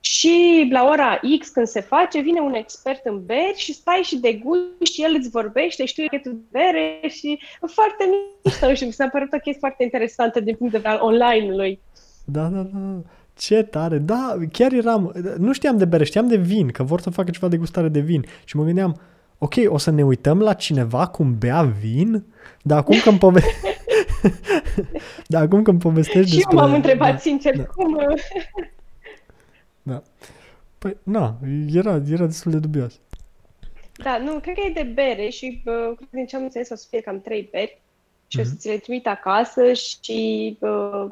și la ora X, când se face, vine un expert în beri și stai și degusti, el îți vorbește, știu că tu bere și foarte mișto și mi s-a părut o chestie foarte interesantă din punct de vedere online-ului. Da, da, da. Ce tare! Da, chiar eram... Nu știam de bere, știam de vin, că vor să facă ceva de gustare de vin. Și mă gândeam, ok, o să ne uităm la cineva cum bea vin, dar acum când, pove- <laughs> da, acum când povestești <laughs> și despre... eu m-am întrebat da, sincer da. cum... Da. Păi, na, era, era destul de dubios. Da, nu, cred că e de bere și uh, cred că din ce am înțeles o să fie cam trei beri și mm-hmm. o să ți le trimit acasă și uh,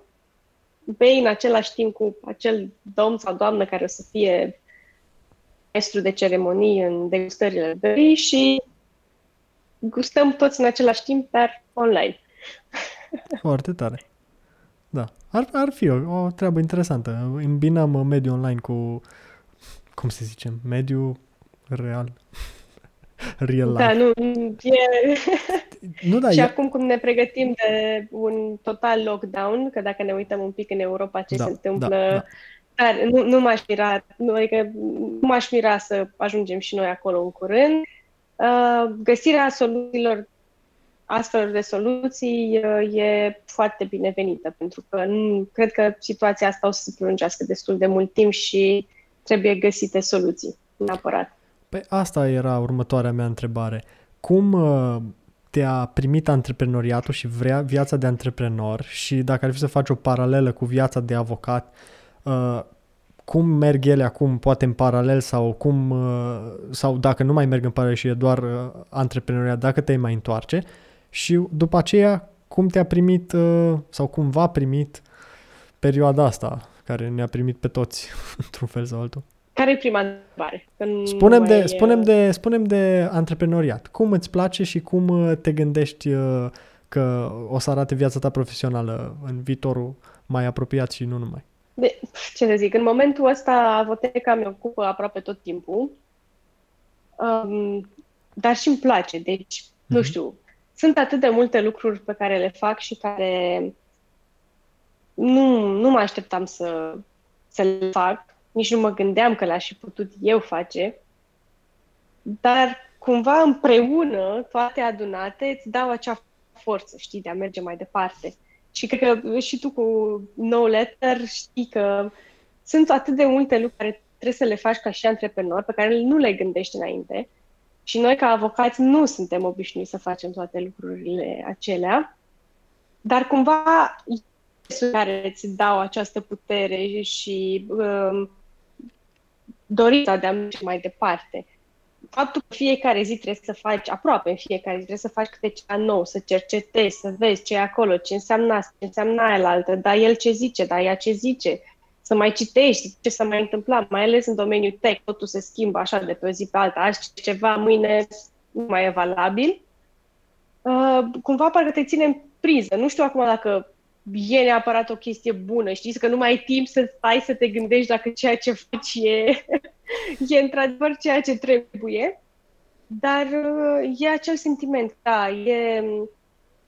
bei în același timp cu acel domn sau doamnă care o să fie maestru de ceremonii în degustările berii și gustăm toți în același timp, dar online. Foarte tare. Da. Ar, ar fi o, o treabă interesantă. Îmbinăm mediul online cu, cum să zicem, mediul real. <laughs> Real da, life. Da, nu, e... nu, da, <laughs> și e... acum cum ne pregătim de un total lockdown, că dacă ne uităm un pic în Europa ce da, se întâmplă, da, da. dar nu, nu m-aș mira, nu, adică nu m-aș mira să ajungem și noi acolo în curând. Uh, găsirea soluțiilor astfel de soluții uh, e foarte binevenită, pentru că nu, cred că situația asta o să se prelungească destul de mult timp și trebuie găsite soluții, neapărat. Păi asta era următoarea mea întrebare. Cum uh, te-a primit antreprenoriatul și vrea viața de antreprenor și dacă ar fi să faci o paralelă cu viața de avocat, uh, cum merg ele acum, poate în paralel sau cum, sau dacă nu mai merg în paralel și e doar antreprenoriat, dacă te mai întoarce și după aceea cum te-a primit sau cum v-a primit perioada asta care ne-a primit pe toți <laughs> într-un fel sau altul. Care e prima întrebare? Spunem de, e... spunem, de, spunem de antreprenoriat. Cum îți place și cum te gândești că o să arate viața ta profesională în viitorul mai apropiat și nu numai? De, ce să zic, în momentul ăsta avoteca mi ocupă aproape tot timpul, um, dar și îmi place, deci, mm-hmm. nu știu, sunt atât de multe lucruri pe care le fac și care nu, nu mă așteptam să, să le fac, nici nu mă gândeam că le-aș fi putut eu face, dar cumva împreună, toate adunate, îți dau acea forță, știi, de a merge mai departe. Și cred că și tu cu No Letter știi că sunt atât de multe lucruri care trebuie să le faci ca și antreprenor, pe care nu le gândești înainte. Și noi, ca avocați, nu suntem obișnuiți să facem toate lucrurile acelea. Dar cumva care îți dau această putere și um, dorința de a merge mai departe faptul că fiecare zi trebuie să faci, aproape în fiecare zi trebuie să faci câte ceva nou, să cercetezi, să vezi ce e acolo, ce înseamnă asta, ce înseamnă aia altă, dar el ce zice, dar ea ce zice, să mai citești ce s-a mai întâmplat, mai ales în domeniul tech, totul se schimbă așa de pe o zi pe alta, azi ceva, mâine nu mai e valabil. Uh, cumva parcă te ține în priză. Nu știu acum dacă e neapărat o chestie bună. Știți că nu mai ai timp să stai să te gândești dacă ceea ce faci e, <laughs> e într-adevăr ceea ce trebuie. Dar uh, e acel sentiment, da, e,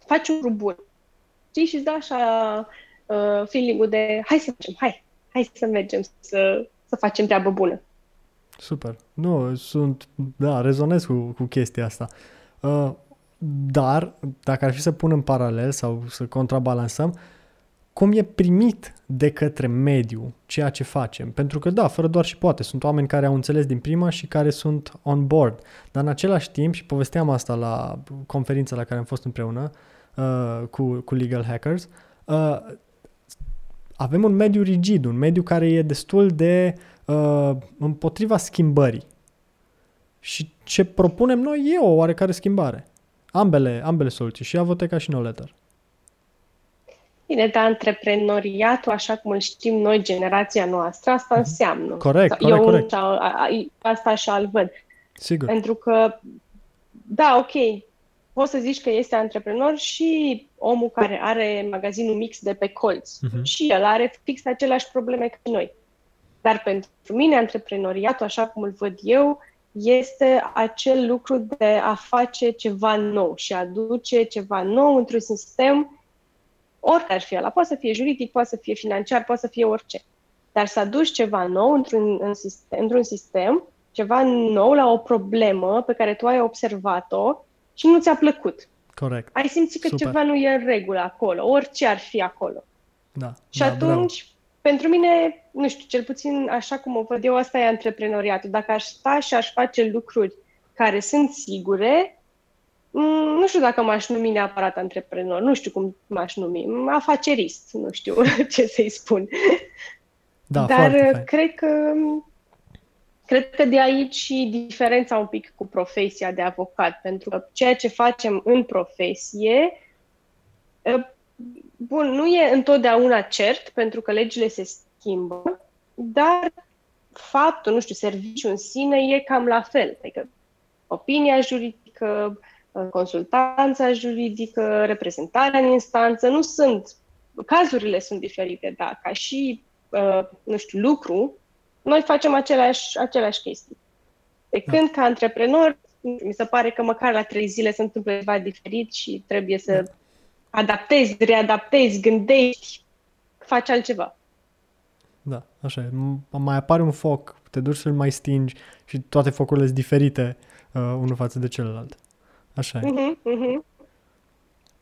faci un lucru bun. Știi? Și îți dă așa uh, feeling-ul de hai să facem, hai, hai să mergem să, să facem treabă bună. Super. Nu, sunt, da, rezonez cu, cu chestia asta. Uh, dar, dacă ar fi să pun în paralel sau să contrabalansăm, cum e primit de către mediu ceea ce facem. Pentru că, da, fără doar și poate, sunt oameni care au înțeles din prima și care sunt on board. Dar în același timp, și povesteam asta la conferința la care am fost împreună uh, cu, cu Legal Hackers, uh, avem un mediu rigid, un mediu care e destul de uh, împotriva schimbării. Și ce propunem noi e o oarecare schimbare. Ambele, ambele soluții, și Avoteca și No Letter. Bine, dar antreprenoriatul, așa cum îl știm noi, generația noastră, asta mhm. înseamnă. Corect, corect, Eu corect. asta așa îl văd. Sigur. Pentru că, da, ok, poți să zici că este antreprenor și omul care are magazinul mix de pe colț. Uh-huh. Și el are fix aceleași probleme ca noi. Dar pentru mine, antreprenoriatul, așa cum îl văd eu, este acel lucru de a face ceva nou și a aduce ceva nou într-un sistem, oricare ar fi ăla. Poate să fie juridic, poate să fie financiar, poate să fie orice. Dar să aduci ceva nou într-un, în sistem, într-un sistem, ceva nou la o problemă pe care tu ai observat-o și nu ți-a plăcut. Corect. Ai simțit că Super. ceva nu e în regulă acolo, orice ar fi acolo. Da. Și da, atunci, bravo pentru mine, nu știu, cel puțin așa cum o văd eu, asta e antreprenoriatul. Dacă aș sta și aș face lucruri care sunt sigure, Mm, nu știu dacă m-aș numi neapărat antreprenor, nu știu cum m-aș numi, afacerist, nu știu <laughs> ce să-i spun. Da, Dar foarte cred că cred că de aici și diferența un pic cu profesia de avocat, pentru că ceea ce facem în profesie, ă, bun, nu e întotdeauna cert, pentru că legile se schimbă, dar faptul, nu știu, serviciul în sine e cam la fel. Adică opinia juridică, consultanța juridică, reprezentarea în instanță, nu sunt, cazurile sunt diferite, da, ca și, uh, nu știu, lucru, noi facem aceleași, aceleași chestii. De da. când, ca antreprenor, mi se pare că măcar la trei zile se întâmplă ceva diferit și trebuie să da. adaptezi, readaptezi, gândești, faci altceva. Da, așa e. Mai apare un foc, te duci să-l mai stingi și toate focurile sunt diferite uh, unul față de celălalt. Așa e. Uh-huh, uh-huh.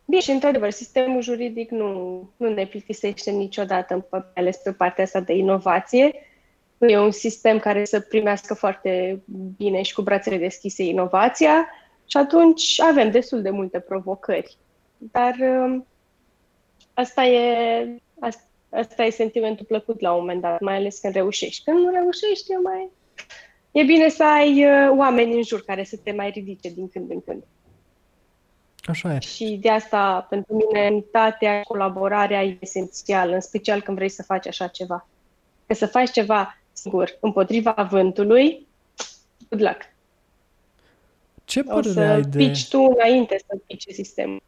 Bine, și într-adevăr, sistemul juridic nu, nu ne plictisește niciodată, ales pe partea asta de inovație. Nu e un sistem care să primească foarte bine și cu brațele deschise inovația și atunci avem destul de multe provocări. Dar um, asta e, asta, asta e sentimentul plăcut la un moment dat, mai ales când reușești. Când nu reușești, e mai... E bine să ai uh, oameni în jur care să te mai ridice din când în când. Așa e. Și de asta, pentru mine, unitatea, colaborarea e esențială, în special când vrei să faci așa ceva. Că să faci ceva singur, împotriva vântului, good luck. Ce părere o să ai de... pici tu înainte să pici sistemul.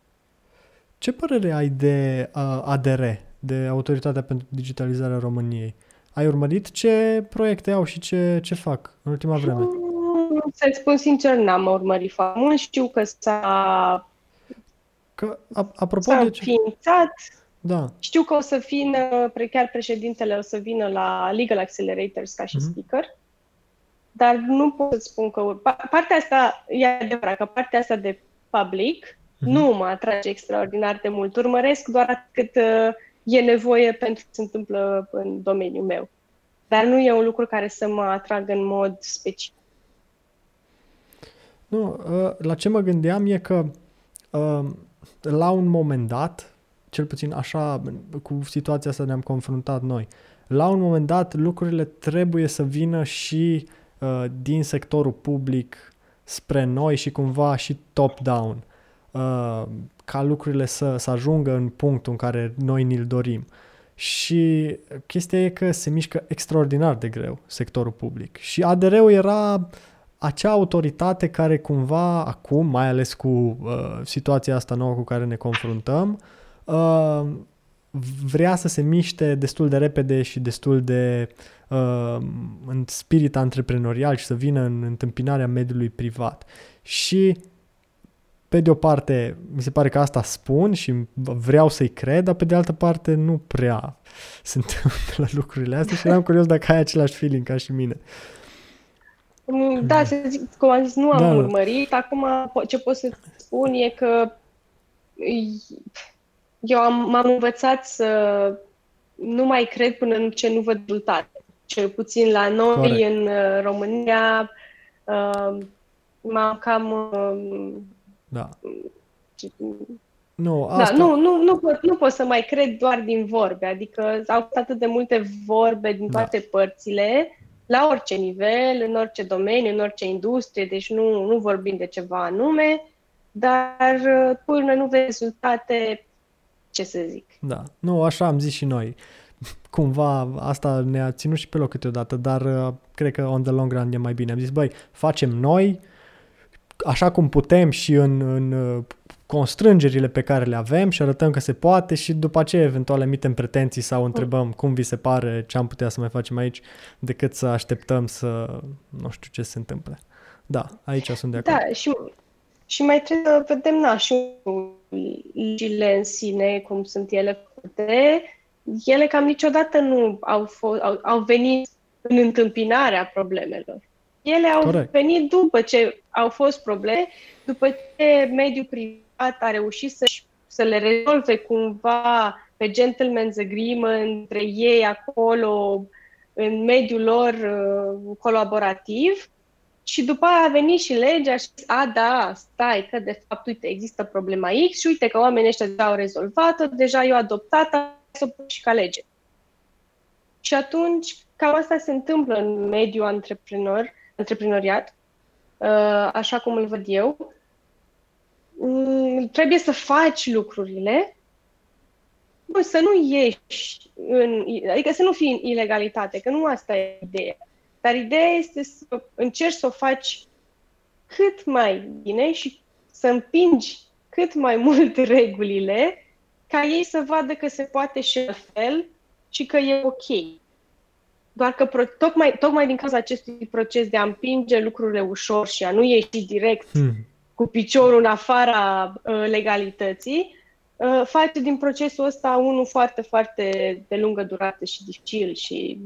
Ce părere ai de uh, ADR, de Autoritatea pentru Digitalizarea României? Ai urmărit ce proiecte au și ce, ce fac în ultima vreme? Să-ți spun sincer, n-am urmărit foarte mult. Știu că s-a Că, apropo S-a de ce... ființat. Da. Știu că o să vină, chiar președintele o să vină la Legal Accelerators ca și mm-hmm. speaker, dar nu pot să spun că... Partea asta, e adevărat că partea asta de public mm-hmm. nu mă atrage extraordinar de mult. Urmăresc doar cât uh, e nevoie pentru ce se întâmplă în domeniul meu. Dar nu e un lucru care să mă atragă în mod special. Nu, uh, la ce mă gândeam e că uh, la un moment dat, cel puțin așa, cu situația asta ne-am confruntat noi, la un moment dat lucrurile trebuie să vină și uh, din sectorul public spre noi și cumva și top-down, uh, ca lucrurile să, să ajungă în punctul în care noi ni-l dorim. Și chestia e că se mișcă extraordinar de greu sectorul public. Și ADR-ul era uh, acea autoritate care cumva acum, mai ales cu uh, situația asta nouă cu care ne confruntăm, uh, vrea să se miște destul de repede și destul de uh, în spirit antreprenorial și să vină în întâmpinarea mediului privat. Și pe de o parte, mi se pare că asta spun și vreau să-i cred, dar pe de altă parte nu prea se <laughs> întâmplă lucrurile astea și eram curios dacă ai același feeling ca și mine. Uh, da, să zic, cum am zis, nu am da. urmărit. Acum ce pot să spun e că eu am, m-am învățat să nu mai cred până ce nu văd rezultate. Cel puțin la noi, Corect. în uh, România, uh, m-am cam... Uh, da. Nu, da, asta... da, nu, nu, nu, pot, nu pot să mai cred doar din vorbe. Adică au fost atât de multe vorbe din da. toate da. părțile la orice nivel, în orice domeniu, în orice industrie, deci nu, nu vorbim de ceva anume, dar uh, până nu vezi rezultate, ce să zic. Da, nu, așa am zis și noi. <laughs> Cumva asta ne-a ținut și pe loc câteodată, dar uh, cred că on the long run e mai bine. Am zis, băi, facem noi, așa cum putem și în, în uh, constrângerile pe care le avem și arătăm că se poate și după aceea eventual emitem pretenții sau întrebăm cum vi se pare, ce am putea să mai facem aici, decât să așteptăm să nu știu ce se întâmple. Da, aici sunt de acord. Da, și, și mai trebuie să vedem, na, și legile în sine, cum sunt ele făcute, ele cam niciodată nu au, fost, au, au venit în întâmpinarea problemelor. Ele au Corect. venit după ce au fost probleme, după ce mediul privat a reușit să, să le rezolve cumva pe gentleman's agreement între ei acolo, în mediul lor uh, colaborativ Și după aia a venit și legea și zis, a, da, stai, că de fapt, uite, există problema X și uite că oamenii ăștia deja au rezolvat-o, deja eu adoptat, să o și ca lege. Și atunci, cam asta se întâmplă în mediul antreprenor, antreprenoriat, uh, așa cum îl văd eu. Mm, trebuie să faci lucrurile, bă, să nu ieși în, adică să nu fii în ilegalitate, că nu asta e ideea. Dar ideea este să încerci să o faci cât mai bine și să împingi cât mai <laughs> mult regulile ca ei să vadă că se poate și fel și că e ok. Doar că pro- tocmai, tocmai din cauza acestui proces de a împinge lucrurile ușor și a nu ieși direct hmm. cu piciorul în afara uh, legalității, uh, face din procesul ăsta unul foarte, foarte de lungă durată și dificil și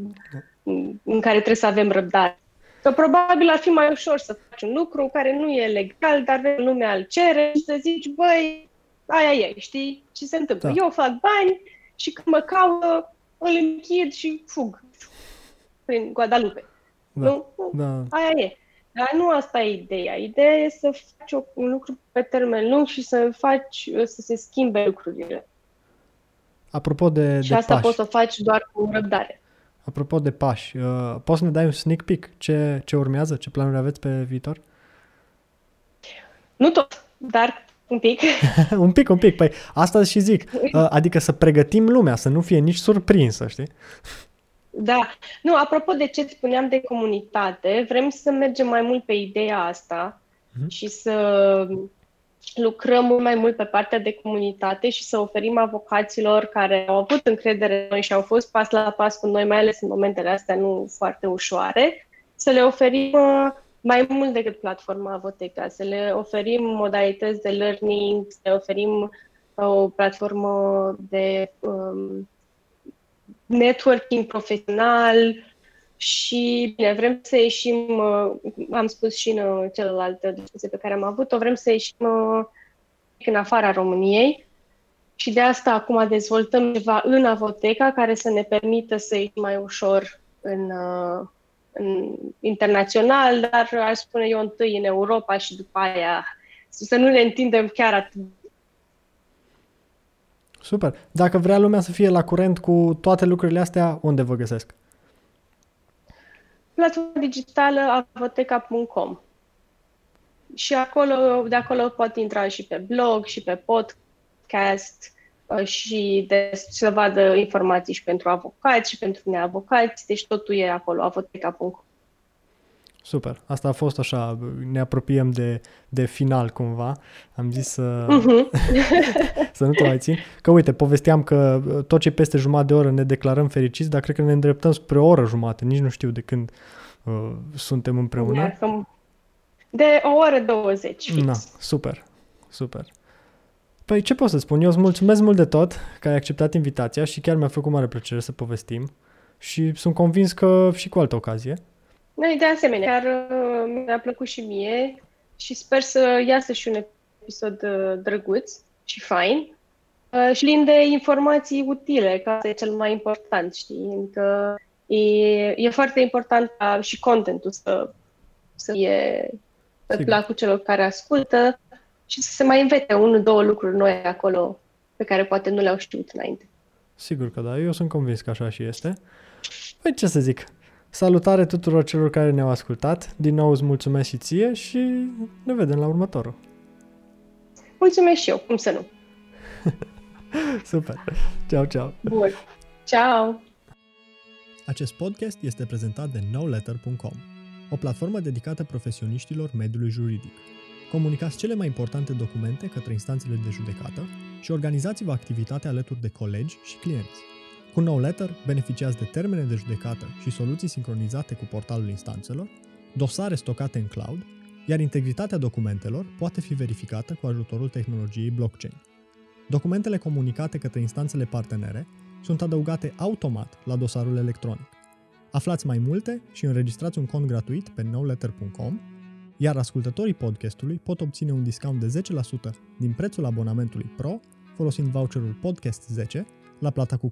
în care trebuie să avem răbdare. Că probabil ar fi mai ușor să faci un lucru care nu e legal, dar lumea îl cere și să zici, băi, aia e, știi ce se întâmplă. Da. Eu fac bani și când mă caută, îl închid și fug prin Guadalupe. Da. Nu? Da. Aia e. Dar nu asta e ideea. Ideea e să faci un lucru pe termen lung și să faci să se schimbe lucrurile. Apropo de Și de asta pași. poți să o faci doar cu răbdare. Apropo de pași, uh, poți să ne dai un sneak peek? Ce, ce urmează? Ce planuri aveți pe viitor? Nu tot, dar un pic. <laughs> un pic, un pic. Păi asta și zic. Uh, adică să pregătim lumea, să nu fie nici surprinsă, știi? Da. Nu, apropo de ce spuneam de comunitate, vrem să mergem mai mult pe ideea asta uh-huh. și să lucrăm mult mai mult pe partea de comunitate și să oferim avocaților care au avut încredere în noi și au fost pas la pas cu noi, mai ales în momentele astea nu foarte ușoare, să le oferim uh, mai mult decât platforma Avoteca, să le oferim modalități de learning, să le oferim uh, o platformă de um, networking profesional și bine, vrem să ieșim, uh, am spus și în celălaltă discuție pe care am avut-o, vrem să ieșim uh, în afara României și de asta acum dezvoltăm ceva în Avoteca care să ne permită să ieșim mai ușor în, uh, în internațional, dar aș spune eu întâi în Europa și după aia să nu ne întindem chiar atât Super. Dacă vrea lumea să fie la curent cu toate lucrurile astea, unde vă găsesc? Platforma digitală avoteca.com și acolo, de acolo pot intra și pe blog, și pe podcast uh, și de, să vadă informații și pentru avocați și pentru neavocați, deci totul e acolo, avoteca.com. Super. Asta a fost așa, ne apropiem de, de final cumva. Am zis să, uh-huh. <laughs> să nu te mai țin. Că uite, povesteam că uh, tot ce peste jumătate de oră ne declarăm fericiți, dar cred că ne îndreptăm spre o oră jumate. Nici nu știu de când uh, suntem împreună. De o oră 20. Fix. Na, super, super. Păi ce pot să spun? Eu îți mulțumesc mult de tot că ai acceptat invitația și chiar mi-a făcut mare plăcere să povestim și sunt convins că și cu altă ocazie noi, de asemenea, chiar uh, mi-a plăcut și mie și sper să iasă și un episod uh, drăguț și fain uh, și plin de informații utile, ca asta e cel mai important, știi? Că e, e foarte important ca și contentul să, să fie pe placul celor care ascultă și să se mai învete unul, două lucruri noi acolo pe care poate nu le-au știut înainte. Sigur că da, eu sunt convins că așa și este. Păi ce să zic, Salutare tuturor celor care ne-au ascultat. Din nou îți mulțumesc și ție și ne vedem la următorul. Mulțumesc și eu, cum să nu. <laughs> Super. Ciao, ciao. Bun. Ciao. Acest podcast este prezentat de NoLetter.com, o platformă dedicată profesioniștilor mediului juridic. Comunicați cele mai importante documente către instanțele de judecată și organizați-vă activitatea alături de colegi și clienți. Cu NoLetter beneficiați de termene de judecată și soluții sincronizate cu portalul instanțelor, dosare stocate în cloud, iar integritatea documentelor poate fi verificată cu ajutorul tehnologiei blockchain. Documentele comunicate către instanțele partenere sunt adăugate automat la dosarul electronic. Aflați mai multe și înregistrați un cont gratuit pe nowletter.com, iar ascultătorii podcastului pot obține un discount de 10% din prețul abonamentului Pro folosind voucherul Podcast 10 la plata cu.